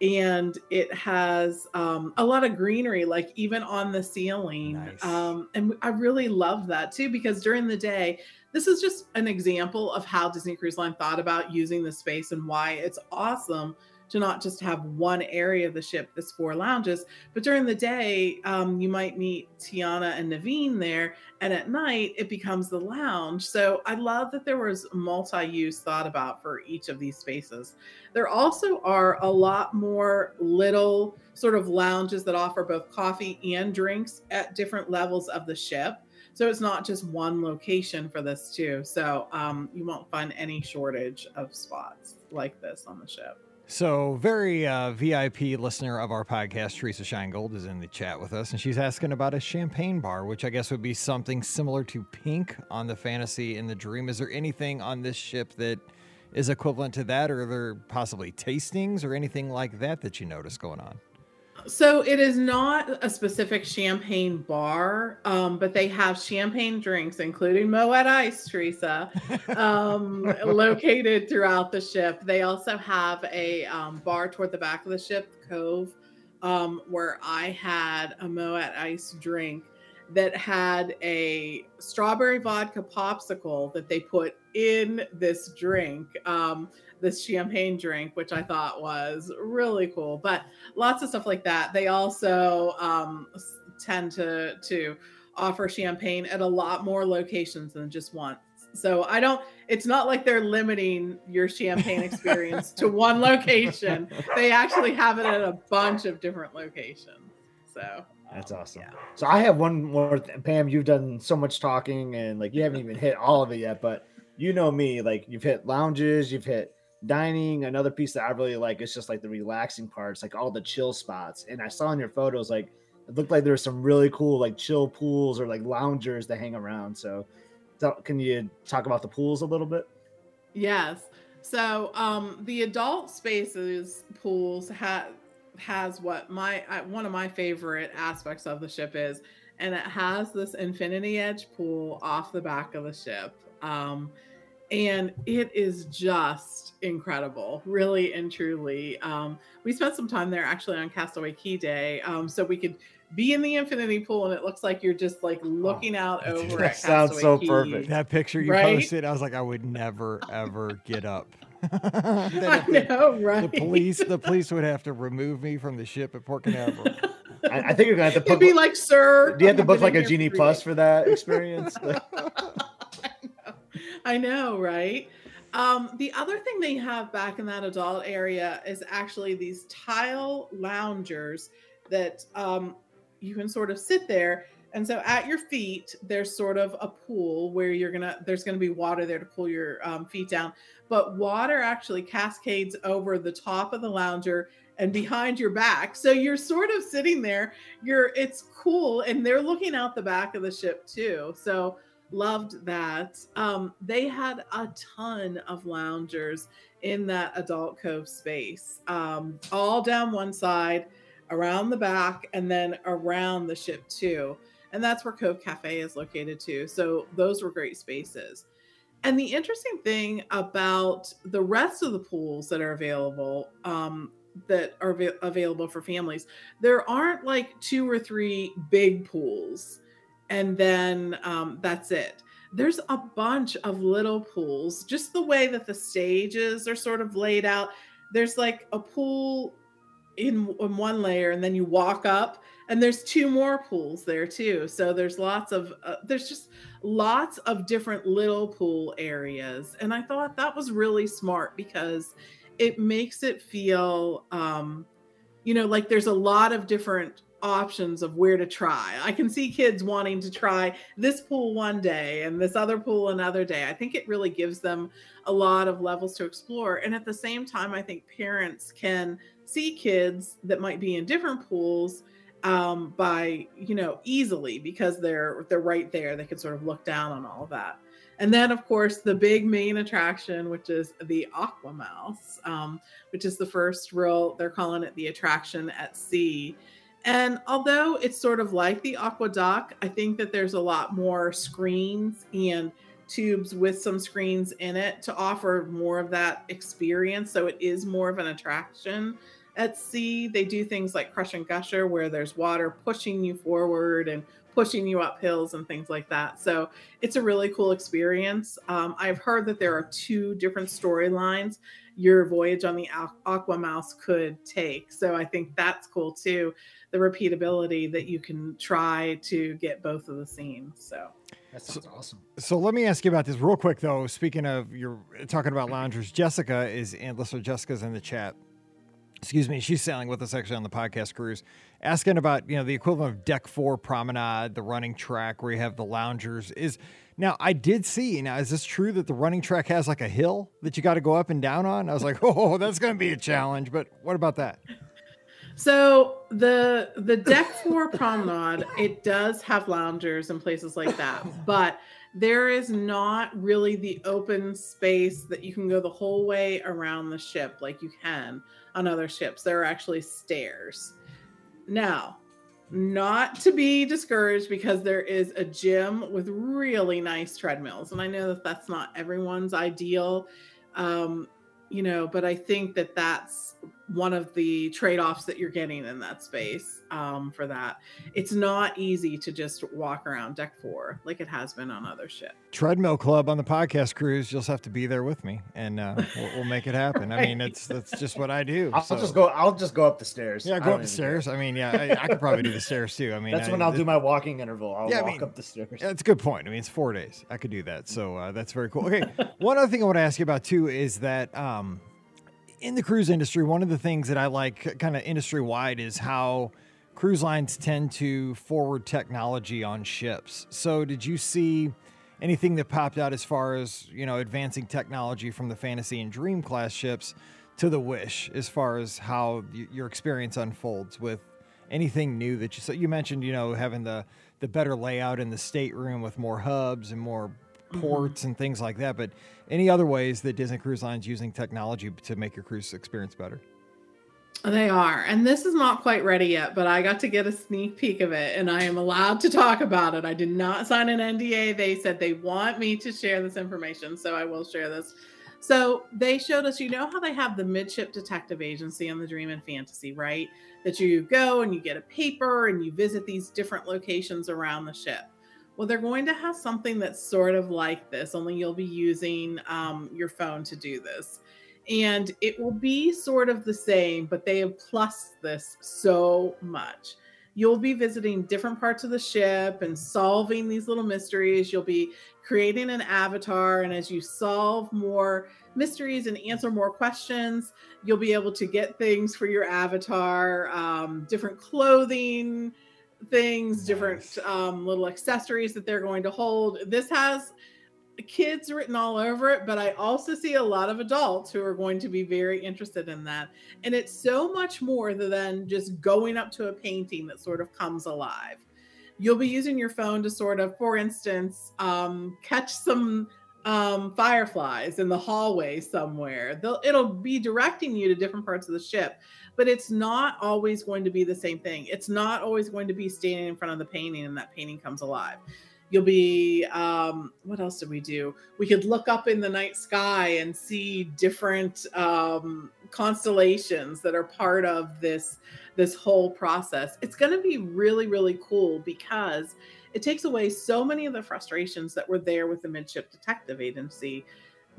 and it has um, a lot of greenery like even on the ceiling. Nice. um, and i really love that too because during the day this is just an example of how Disney Cruise Line thought about using the space and why it's awesome to not just have one area of the ship that's four lounges, but during the day, um, you might meet Tiana and Naveen there, and at night it becomes the lounge. So I love that there was multi-use thought about for each of these spaces. There also are a lot more little sort of lounges that offer both coffee and drinks at different levels of the ship. So it's not just one location for this too. So um, you won't find any shortage of spots like this on the ship. So, very uh, VIP listener of our podcast, Teresa Scheingold, is in the chat with us, and she's asking about a champagne bar, which I guess would be something similar to Pink on the Fantasy and the Dream. Is there anything on this ship that is equivalent to that, or are there possibly tastings or anything like that that you notice going on? So it is not a specific champagne bar, um, but they have champagne drinks, including Moet Ice, Teresa, um, *laughs* located throughout the ship. They also have a um, bar toward the back of the ship, Cove, um, where I had a Moet Ice drink that had a strawberry vodka popsicle that they put in this drink. Um, this champagne drink, which I thought was really cool. But lots of stuff like that. They also um, tend to to offer champagne at a lot more locations than just once. So I don't. It's not like they're limiting your champagne experience to one location. *laughs* They actually have it at a bunch of different locations. So That's awesome. Yeah. So I have one more. Th- Pam, you've done so much talking, and like you haven't even hit all of it yet. But you know me, like you've hit lounges, you've hit dining. Another piece that I really like is just like the relaxing parts, like all the chill spots. And I saw in your photos, like it looked like there was some really cool like chill pools or like loungers that hang around. So, so can you talk about the pools a little bit? Yes. So um, the adult spaces pools ha- has what my I, one of my favorite aspects of the ship is, and it has this infinity edge pool off the back of the ship. Um, and it is just incredible, really and truly. Um, we spent some time there actually on Castaway Cay Day, um, so we could be in the infinity pool, and it looks like you're just like looking out over. that at sounds Castaway so Cay. perfect. That picture you Right? posted, I was like, I would never ever get up. *laughs* I That the- know, right? The police, the police would have to remove me from the ship at Port Canaveral. I, I think you're gonna have to *laughs* It'd be like, sir. do you have to book like a genie plus plus for that experience? *laughs* I know, right? Um, the other thing they have back in that adult area is actually these tile loungers that um, you can sort of sit there. And so at your feet, there's sort of a pool where you're gonna there's gonna be water there to cool your um, feet down. But water actually cascades over the top of the lounger and behind your back. So you're sort of sitting there. You're it's cool, and they're looking out the back of the ship too. So loved that. Um, they had a ton of loungers in that adult cove space, um, all down one side, around the back, and then around the ship too. And that's where Cove Cafe is located too. So those were great spaces. And the interesting thing about the rest of the pools that are available, um, that are avail- available for families, there aren't like two or three big pools and then um, that's it. There's a bunch of little pools, just the way that the stages are sort of laid out. There's like a pool in, in one layer and then you walk up and there's two more pools there too so there's lots of uh, there's just lots of different little pool areas. And i thought that was really smart because it makes it feel um you know like there's a lot of different options of where to try. I can see kids wanting to try this pool one day and this other pool another day. I think it really gives them a lot of levels to explore. And at the same time i think parents can see kids that might be in different pools um, by you know easily because they're they're right there. They can sort of look down on all of that. And then, of course, the big main attraction, which is the Aqua Mouse, um, which is the first real, they're calling it the attraction at sea. And although it's sort of like the AquaDuck, I think that there's a lot more screens and tubes with some screens in it to offer more of that experience. So it is more of an attraction at sea, they do things like Crush and Gusher, where there's water pushing you forward and pushing you up hills and things like that. So it's a really cool experience. Um, I've heard that there are two different storylines your voyage on the Aqua Mouse could take. So I think that's cool too. The repeatability that you can try to get both of the scenes. So that sounds so, awesome. So let me ask you about this real quick though. Speaking of you're talking about loungers, Jessica is and listener Jessica's in the chat excuse me, she's sailing with us actually on the podcast cruise, asking about you know the equivalent of deck four promenade, the running track where you have the loungers. Is now I did see now is this true that the running track has like a hill that you got to go up and down on? I was like, *laughs* oh, that's going to be a challenge. But what about that? So the the deck four promenade it does have loungers and places like that, *laughs* but there is not really the open space that you can go the whole way around the ship like you can on other ships. There are actually stairs. Now, not to be discouraged because there is a gym with really nice treadmills. And I know that that's not everyone's ideal. Um, you know, but I think that that's one of the trade-offs that you're getting in that space um, for that. It's not easy to just walk around deck four like it has been on other ships. Treadmill Club on the podcast cruise. You'll just have to be there with me, and uh, *laughs* we'll, we'll, make it happen. right. I mean, it's that's just what I do. *laughs* I'll so. just go. I'll just go up the stairs. Yeah, go up the stairs. Care. I mean, yeah, I, I, could probably do the stairs too. I mean, that's I, when I'll do my walking interval. I'll yeah, walk I mean, up the stairs. That's a good point. I mean, it's four days. I could do that, so uh, that's very cool. Okay, one other thing I want to ask you about too is that. Um, in the cruise industry, one of the things that I like kind of industry wide is how cruise lines tend to forward technology on ships. So, did you see anything that popped out as far as, you know, advancing technology from the fantasy and dream class ships to the wish as far as how y- your experience unfolds with anything new that you you mentioned, you know, having the the better layout in the stateroom with more hubs and more. Ports mm-hmm. and things like that, but any other ways that Disney Cruise Lines using technology to make your cruise experience better? They are. And this is not quite ready yet, but I got to get a sneak peek of it and I am allowed to talk about it. I did not sign an NDA. They said they want me to share this information, so I will share this. So they showed us, you know how they have the midship detective agency on the Dream and Fantasy, right? That you go and you get a paper and you visit these different locations around the ship. Well, they're going to have something that's sort of like this, only you'll be using um, your phone to do this. And it will be sort of the same, but they have plussed this so much. You'll be visiting different parts of the ship and solving these little mysteries. You'll be creating an avatar. And as you solve more mysteries and answer more questions, you'll be able to get things for your avatar, um, different clothing, things, nice. different um, little accessories that they're going to hold. This has kids written all over it, but I also see a lot of adults who are going to be very interested in that. And it's so much more than just going up to a painting that sort of comes alive. You'll be using your phone to sort of, for instance, um, catch some um, fireflies in the hallway somewhere. They'll, it'll be directing you to different parts of the ship but it's not always going to be the same thing. It's not always going to be standing in front of the painting and that painting comes alive. You'll be, um, what else did we do? We could look up in the night sky and see different um, constellations that are part of this this whole process. It's going to be really, really cool because it takes away so many of the frustrations that were there with the midship detective agency.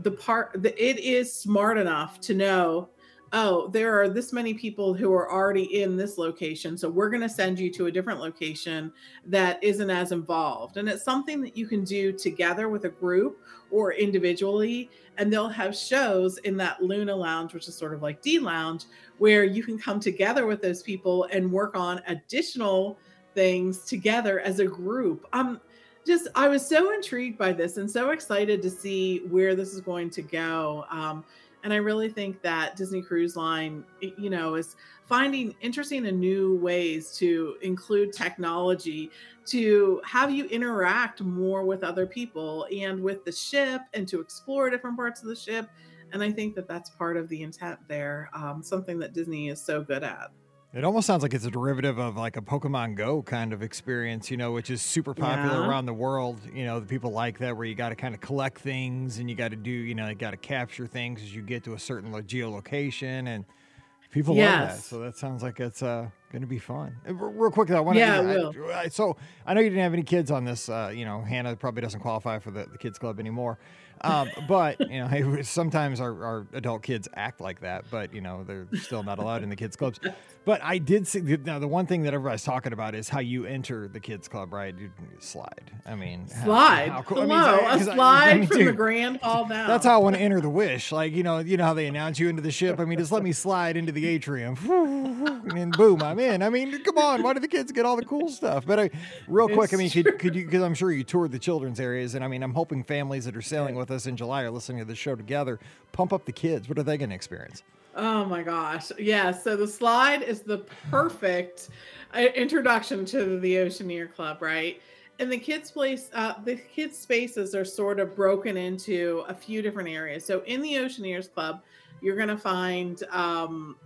The part that it is smart enough to know oh, there are this many people who are already in this location. So we're going to send you to a different location that isn't as involved. And it's something that you can do together with a group or individually. And they'll have shows in that Luna Lounge, which is sort of like D Lounge, where you can come together with those people and work on additional things together as a group. Um, just I was so intrigued by this and so excited to see where this is going to go. Um, and I really think that Disney Cruise Line, you know, is finding interesting and new ways to include technology to have you interact more with other people and with the ship and to explore different parts of the ship. And I think that that's part of the intent there, um, something that Disney is so good at. It almost sounds like it's a derivative of like a Pokemon Go kind of experience, you know, which is super popular Yeah. around the world. You know, the people like that where you got to kind of collect things and you got to do, you know, you got to capture things as you get to a certain lo- geolocation and people love that. So that sounds like it's uh, going to be fun. Real quick, though, I want to. Yeah, it will. I, so I know you didn't have any kids on this. Uh, you know, Hannah probably doesn't qualify for the, the kids club anymore. Um, but you know, *laughs* sometimes our, our adult kids act like that, but you know, they're still not allowed in the kids clubs. But I did see now the one thing that everybody's talking about is how you enter the kids club, right? You slide. I mean, Slide. how cool- I Hello, mean, a *laughs* 'cause I- I slide mean, from the dude, Grand Hall down. That's how I want to enter the wish. Like, you know, you know how they announce you into the ship. I mean, just let me slide into the atrium. *laughs* And boom, I'm in. I mean, come on. Why do the kids get all the cool stuff? But I, real quick, I mean, could, could you, because I'm sure you toured the children's areas. And I mean, I'm hoping families that are sailing with us in July are listening to the show together. Pump up the kids. What are they going to experience? Oh my gosh. Yeah. So the slide is the perfect uh, introduction to the Oceaneer Club, right? And the kids' place, uh, the kids' spaces are sort of broken into a few different areas. So in the Oceaneers Club, you're going to find um,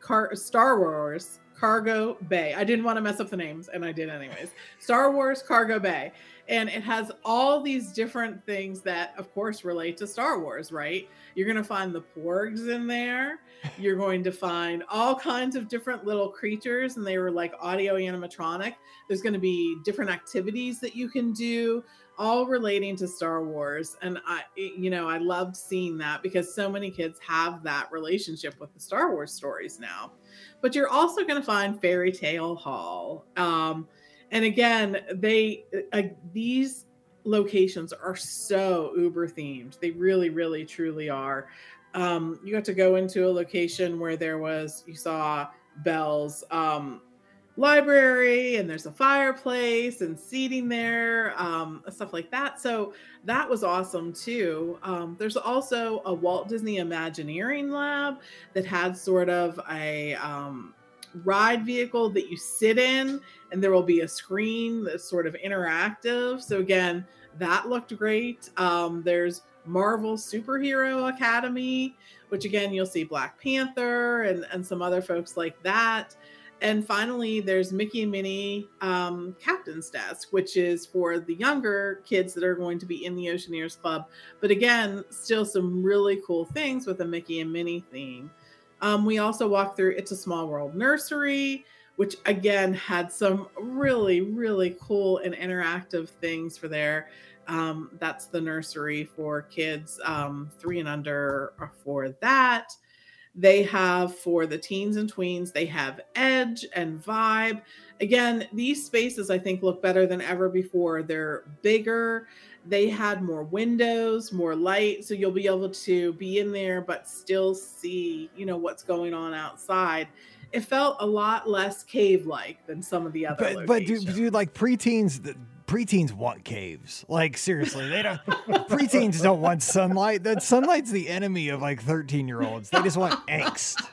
Car- Star Wars Cargo Bay. I didn't want to mess up the names, and I did anyways. Star Wars Cargo Bay. And it has all these different things that, of course, relate to Star Wars, right? You're going to find the porgs in there. *laughs* You're going to find all kinds of different little creatures, and they were like audio animatronic. There's going to be different activities that you can do, all relating to Star Wars. And I, you know, I loved seeing that because so many kids have that relationship with the Star Wars stories now. But you're also going to find Fairy Tale Hall. Um, and again, they uh, these locations are so uber themed they really really truly are um you got to go into a location where there was you saw bell's um library and there's a fireplace and seating there um stuff like that so that was awesome too um there's also a walt disney imagineering lab that had sort of a um ride vehicle that you sit in and there will be a screen that's sort of interactive so again that looked great. Um, there's Marvel Superhero Academy, which again you'll see Black Panther and and some other folks like that. And finally, there's Mickey and Minnie um, Captain's Desk, which is for the younger kids that are going to be in the Oceaneers Club. But again, still some really cool things with a Mickey and Minnie theme. Um, we also walked through It's a Small World Nursery, which again had some really, really cool and interactive things for there. Um, that's the nursery for kids um, three and under uh, for that. They have for the teens and tweens, they have Edge and Vibe. Again, these spaces I think look better than ever before. They're bigger, they had more windows, more light, so you'll be able to be in there but still see, you know, what's going on outside. It felt a lot less cave-like than some of the other. But, but dude, dude, like preteens, preteens want caves. Like seriously, they don't. preteens don't want sunlight. That sunlight's the enemy of like thirteen year olds. They just want angst.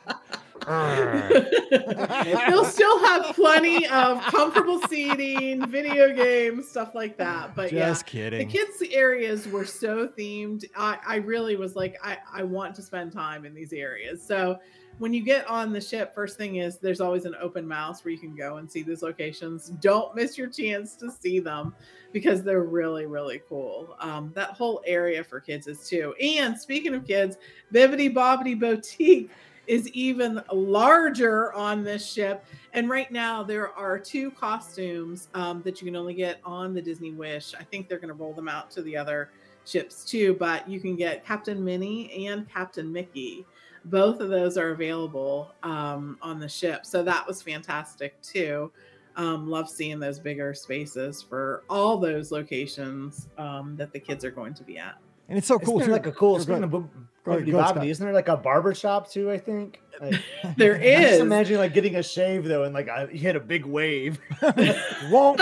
Urgh. You'll still have plenty of comfortable seating, video games, stuff like that. But yeah, kidding. the kids areas were so themed. I, I really was like, I, I want to spend time in these areas. So when you get on the ship, first thing is there's always an open mouse where you can go and see these locations. Don't miss your chance to see them because they're really, really cool. Um, that whole area for kids is too. And speaking of kids, Bibbidi Bobbidi Boutique is even larger on this ship. And right now, there are two costumes um, that you can only get on the Disney Wish. I think they're going to roll them out to the other ships too, but you can get Captain Minnie and Captain Mickey. both of those are available um, on the ship. So that was fantastic too. Um, love seeing those bigger spaces for all those locations um, that the kids are going to be at. And it's so cool. Isn't too. there like a cool Go speaking of bu- Go ahead, Bibbidi Bobbidi, isn't there like a barber shop too? I think. Like, *laughs* There I'm is. just imagine like getting a shave though, and like I, you hit a big wave. *laughs* Won't.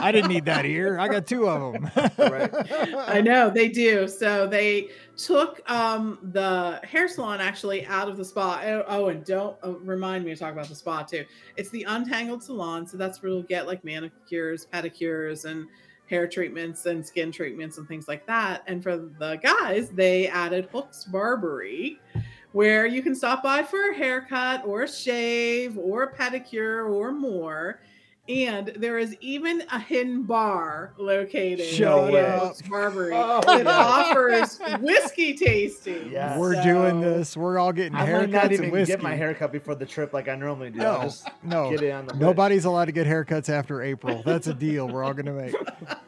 I didn't need that ear. I got two of them. *laughs* Right. I know they do. So they took um, the hair salon actually out of the spa. Oh, oh, and don't uh, remind me to talk about the spa too. It's the Untangled Salon. So that's where you'll get like manicures, pedicures, and hair treatments and skin treatments and things like that. And for the guys, they added Hooks Barbery, where you can stop by for a haircut or a shave or a pedicure or more. And there is even a hidden bar located Shut at up. Hooks Barbery Oh, that offers whiskey *laughs* tasting. Yes. We're So- doing this. We're all getting I haircuts might not and even whiskey. get my haircut before the trip like I normally do. I'll No, just no. get it on the list. Nobody's allowed to get haircuts after April. That's a deal we're all going to make.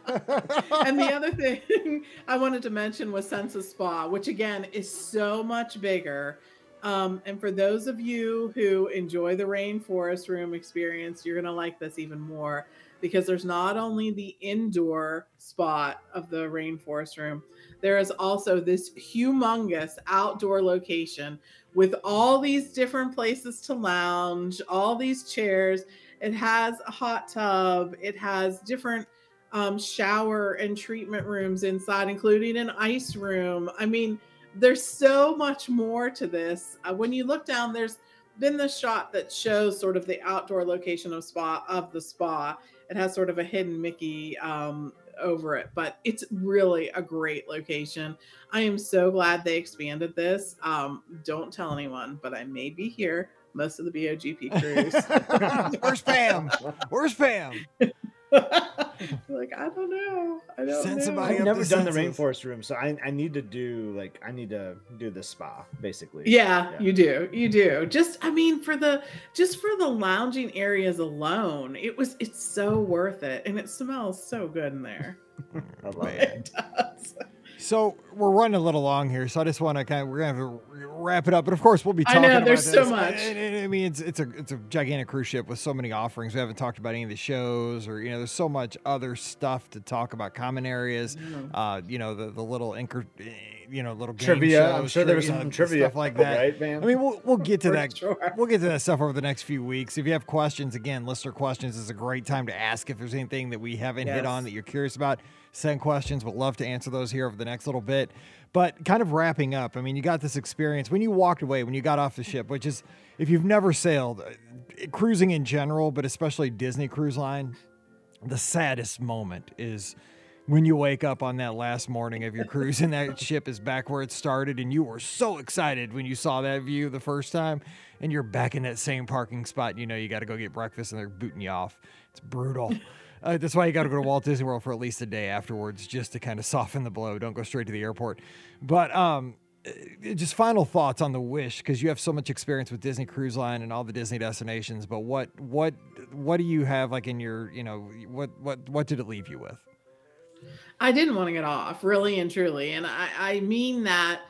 *laughs* and the other thing *laughs* I wanted to mention was Senses Spa, which again is so much bigger. Um, and for those of you who enjoy the rainforest room experience, you're going to like this even more because there's not only the indoor spot of the rainforest room, there is also this humongous outdoor location with all these different places to lounge, all these chairs. It has a hot tub, it has different um, shower and treatment rooms inside, including an ice room. I mean, there's so much more to this. Uh, when you look down, there's been the shot that shows sort of the outdoor location of spa of the spa. It has sort of a hidden Mickey um, over it, but it's really a great location. I am so glad they expanded this. Um, don't tell anyone, but I may be here most of the BOGP cruise. *laughs* Where's Pam? Where's Pam? Like I don't know. I don't Send know. I've never the done the rainforest room, so I, I need to do like I need to do the spa basically. Yeah, Yeah. you do. You do. Just I mean for the just for the lounging areas alone, it was it's so worth it and it smells so good in there. *laughs* I love *laughs* it. It does. So we're running a little long here, so I just want to kind of we're gonna have to wrap it up. But of course, we'll be talking. I talking. know, about there's so this. much. And- and- I mean, it's it's a it's a gigantic cruise ship with so many offerings. We haven't talked about any of the shows, or you know, there's so much other stuff to talk about. Common areas, uh, you know, the the little incre- eh, you know, little game Trivia. I'm sure there was some trivia stuff like *laughs* that. right, man? I mean, we'll we'll get to that. sure. We'll get to that stuff over the next few weeks. If you have questions, again, listener questions is a great time to ask. If there's anything that we haven't hit on that you're curious about, send questions. We'll love to answer those here over the next little bit. But kind of wrapping up, I mean, you got this experience when you walked away, when you got off the ship, which is, if you've never sailed, uh, cruising in general, but especially Disney Cruise Line, the saddest moment is when you wake up on that last morning of your cruise and that ship is back where it started and you were so excited when you saw that view the first time and you're back in that same parking spot and you know you got to go get breakfast and they're booting you off it's brutal uh, that's why you got to go to walt disney world for at least a day afterwards just to kind of soften the blow don't go straight to the airport but um uh, just final thoughts on the wish because you have so much experience with disney cruise line and all the disney destinations but what what what do you have like in your you know what what what did it leave you with I didn't want to get off, really and truly. And I, I mean that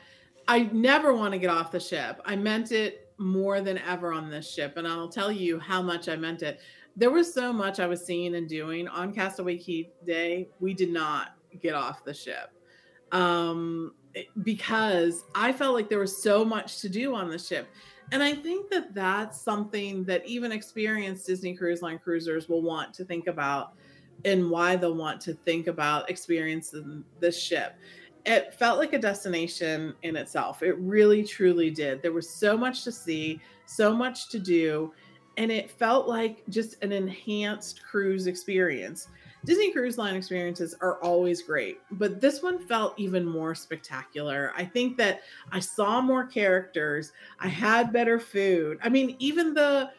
I never want to get off the ship. I meant it more than ever on this ship. And I'll tell you how much I meant it. There was so much I was seeing and doing on Castaway Cay Day. We did not get off the ship um, because I felt like there was so much to do on the ship. And I think that that's something that even experienced Disney Cruise Line cruisers will want to think about and why they'll want to think about experiencing this ship. It felt like a destination in itself. It really, truly did. There was so much to see, so much to do, and it felt like just an enhanced cruise experience. Disney Cruise Line experiences are always great, but this one felt even more spectacular. I think that I saw more characters, I had better food. I mean, even the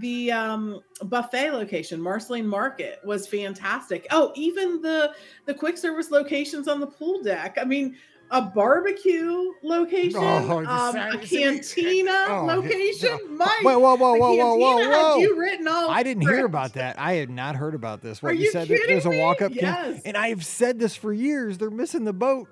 the um, buffet location, Marceline Market, was fantastic. Oh, even the the quick service locations on the pool deck. I mean, a barbecue location, Oh, um, a cantina Oh, location. yeah. Mike, whoa whoa whoa whoa whoa whoa whoa you written all. I didn't hear over about that. I had not heard about this. What Are you you said that there's a walk up Yes. and I've said this for years. They're missing the boat.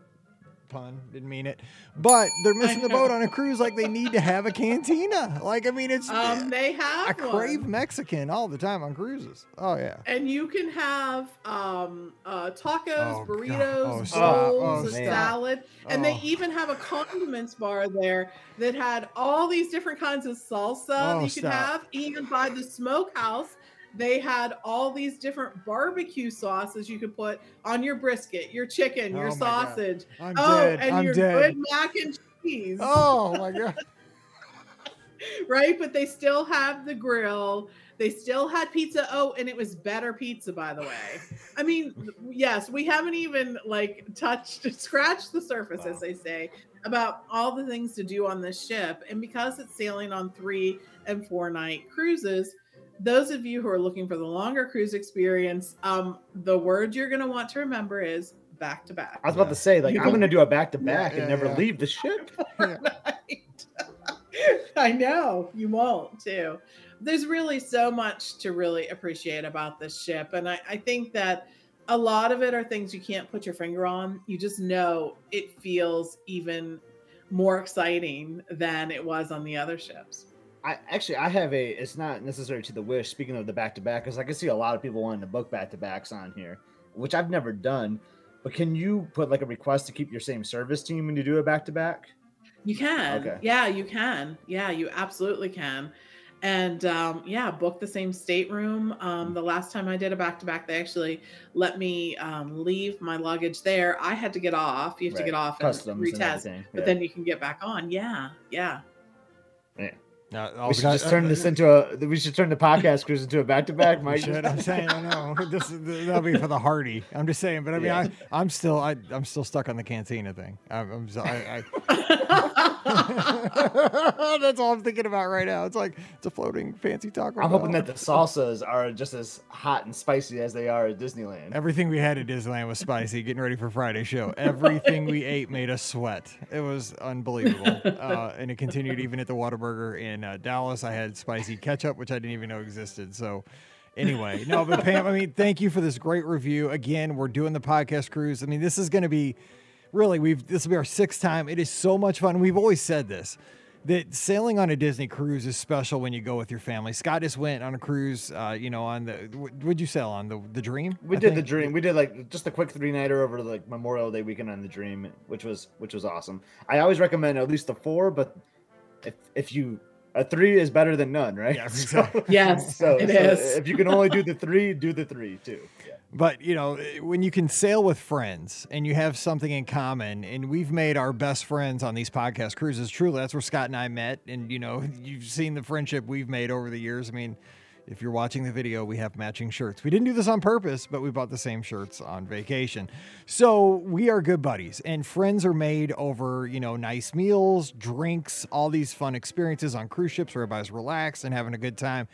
Pun. Didn't mean it. But they're missing the boat on a cruise. Like they need to have a cantina. Like I mean, it's *laughs* Um, they have I crave one. Mexican all the time on cruises. Oh yeah. And you can have um, uh, tacos, Oh, burritos, Oh, bowls. Oh, a salad, and they Oh. even have a condiments bar there that had all these different kinds of salsa Oh, you could stop. have. Even by the smokehouse, they had all these different barbecue sauces you could put on your brisket, your chicken, your Oh, sausage. Oh, dead. and I'm your dead. good mac and cheese. Oh my god. *laughs* right? But they still have the grill. They still had pizza. Oh, and it was better pizza, by the way. I mean, yes, we haven't even like touched, *laughs* scratched the surface, as they say, about all the things to do on this ship. And because it's sailing on three and four night cruises, those of you who are looking for the longer cruise experience, um, the word you're going to want to remember is back to back. I was about to say, like, You I'm gonna do a back to back and never yeah. leave the ship. *laughs* I know you won't too. There's really so much to really appreciate about this ship. And I, I think that a lot of it are things you can't put your finger on. You just know it feels even more exciting than it was on the other ships. I actually I have a. It's not necessary to the wish. Speaking of the back to back, because I can see a lot of people wanting to book back to backs on here, which I've never done. But can you put like a request to keep your same service team when you do a back to back? You can. Okay. Yeah, you can. Yeah, you absolutely can. And um, yeah, book the same stateroom. Um, the last time I did a back to back, they actually let me um, leave my luggage there. I had to get off. You have to get off Customs and retest, everything. but then you can get back on. Yeah, yeah. No, we should just turn this into a. We should turn the podcast cruise into a back to back. We Mike, should. I'm saying, I know *laughs* this is that'll be for the hardy. I'm just saying, but I mean, Yeah. I, I'm still, I, I'm still stuck on the cantina thing. I'm, I'm I, I *laughs* *laughs* that's all I'm thinking about right now. It's like it's a floating fancy taco. I'm hoping that the salsas are just as hot and spicy as they are at Disneyland. Everything we had at Disneyland was spicy. Getting ready for Friday show, everything we ate made us sweat. It was unbelievable, *laughs* uh, and it continued even at the Whataburger in uh, Dallas. I had spicy ketchup, which I didn't even know existed. So, anyway, no, but Pam, I mean, thank you for this great review. Again, we're doing the podcast cruise. I mean, this is going to be really we've this will be our sixth time. It is so much fun. We've always said this. That sailing on a Disney cruise is special when you go with your family. Scott just went on a cruise, uh, you know, on the would you sail on the the Dream? We I did the dream. We did like just a quick three nighter over like Memorial Day weekend on the dream, which was which was awesome. I always recommend at least a four, but if if you a three is better than none, right? Yeah, *laughs* So- yes, So, it so is. if you can only do the three, do the three too. Yeah. But you know, when you can sail with friends and you have something in common, and we've made our best friends on these podcast cruises. Truly, that's where Scott and I met, and you know, *laughs* you've seen the friendship we've made over the years. I mean, if you're watching the video, we have matching shirts. We didn't do this on purpose, but we bought the same shirts on vacation. So we are good buddies, and friends are made over you know nice meals, drinks, all these fun experiences on cruise ships where everybody's relaxed and having a good time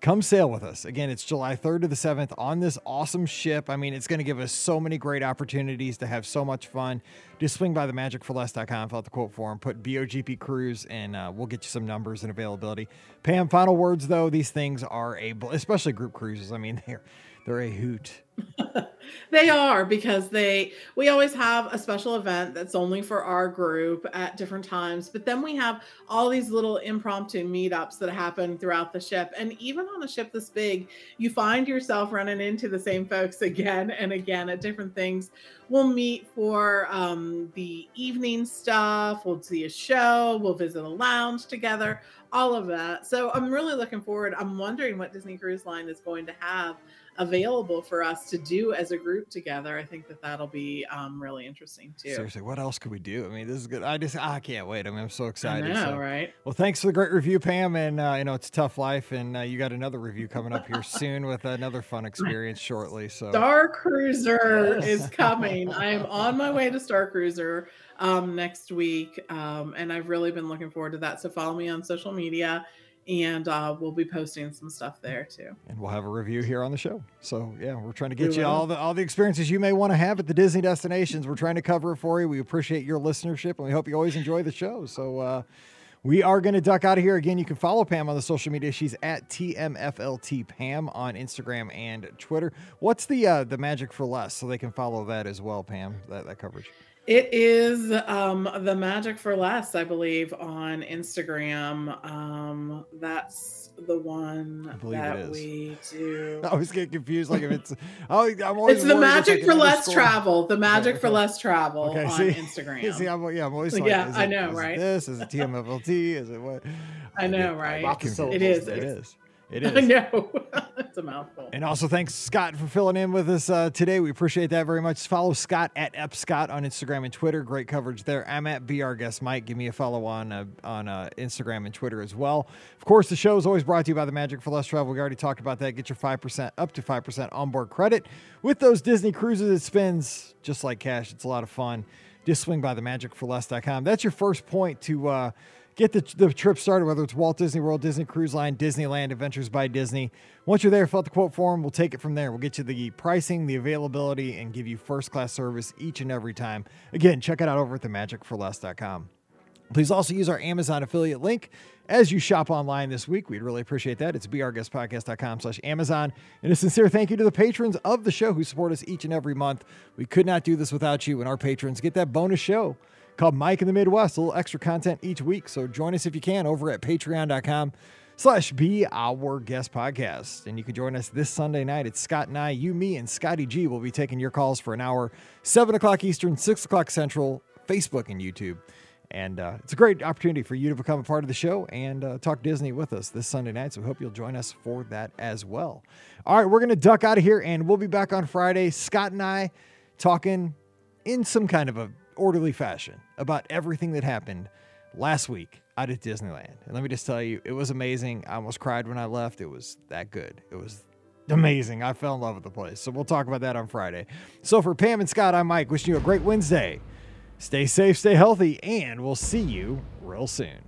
come sail with us. Again, it's July 3rd to the 7th on this awesome ship. I mean, it's going to give us so many great opportunities to have so much fun. Just swing by the magicforless.com, fill out the quote form, put BOGP cruise, and uh, we'll get you some numbers and availability. Pam, final words though, these things are a, bl- especially group cruises. I mean, *laughs* they're, they're a hoot. *laughs* They are because they we always have a special event that's only for our group at different times, but then we have all these little impromptu meetups that happen throughout the ship. And even on a ship this big, you find yourself running into the same folks again and again at different things. We'll meet for um, the evening stuff, we'll see a show, we'll visit a lounge together, all of that. So I'm really looking forward. I'm wondering what Disney Cruise Line is going to have available for us to do as a group together. I think that that'll be um, really interesting too. Seriously, what else could we do? I mean, this is good. I just, I can't wait. I mean, I'm so excited. I know, so- right? Well, thanks for the great review, Pam. And uh, you know, it's a tough life, and uh, you got another review coming up here *laughs* soon with another fun experience shortly. So Star Cruiser is *laughs* coming. I am on my way to Star Cruiser um, next week, um, and I've really been looking forward to that. So follow me on social media, and uh, we'll be posting some stuff there too. and we'll have a review here on the show. So yeah, we're trying to get We you will. all the all the experiences you may want to have at the Disney destinations. We're trying to cover it for you. We appreciate your listenership, and we hope you always enjoy the show. So. uh we are going to duck out of here again. You can follow Pam on the social media. She's at TMFLT Pam on Instagram and Twitter. What's the uh, the magic for less so they can follow that as well, Pam? That that coverage. It is um, the Magic for Less, I believe, on Instagram. Um, that's the one it we do. *laughs* I always get confused. Like if it's, oh, I'm always It's the Magic for Less. Travel. The Magic for okay. Less Travel Okay, on see? *laughs* Instagram. See, I'm, yeah, I'm always *laughs* Like, yeah, is I it- know, is it right? This is it TMFLT? Is it what? I know, get- right? of confused. It is. It *laughs* is. I know. *laughs* it's a mouthful. And also thanks Scott for filling in with us uh, today. We appreciate that very much. Follow Scott at epscott on Instagram and Twitter. Great coverage there. I'm at Our Guest Mike. Give me a follow on uh, on uh, Instagram and Twitter as well. Of course, the show is always brought to you by the Magic for Less Travel. We already talked about that. Get your five percent up to five percent onboard credit with those Disney cruises. It spends just like cash. It's a lot of fun. Just swing by the magicforless.com. That's your first point to. Get the, the trip started, whether it's Walt Disney World, Disney Cruise Line, Disneyland, Adventures by Disney. Once you're there, fill out the quote form. We'll take it from there. We'll get you the pricing, the availability, and give you first class service each and every time. Again, check it out over at themagicforless.com. Please also use our Amazon affiliate link as you shop online this week. We'd really appreciate that. It's beourguestpodcast.com slash Amazon. And a sincere thank you to the patrons of the show who support us each and every month. We could not do this without you and our patrons. Get that bonus show called Mike in the Midwest, a little extra content each week. So join us if you can over at patreon.com slash be our guest podcast. And you can join us this Sunday night. It's Scott and I, you, me, and Scotty G will be taking your calls for an hour, 7 o'clock Eastern, 6 o'clock Central, Facebook and YouTube. And uh, it's a great opportunity for you to become a part of the show and uh, talk Disney with us this Sunday night. So we hope you'll join us for that as well. All right, we're going to duck out of here and we'll be back on Friday. Scott and I talking in some kind of a orderly fashion about everything that happened last week out at Disneyland. And let me just tell you, it was amazing. I almost cried when I left. It was that good. It was amazing. I fell in love with the place. So we'll talk about that on Friday. So for Pam and Scott, I'm Mike. Wishing you a great Wednesday. Stay safe, stay healthy, and we'll see you real soon.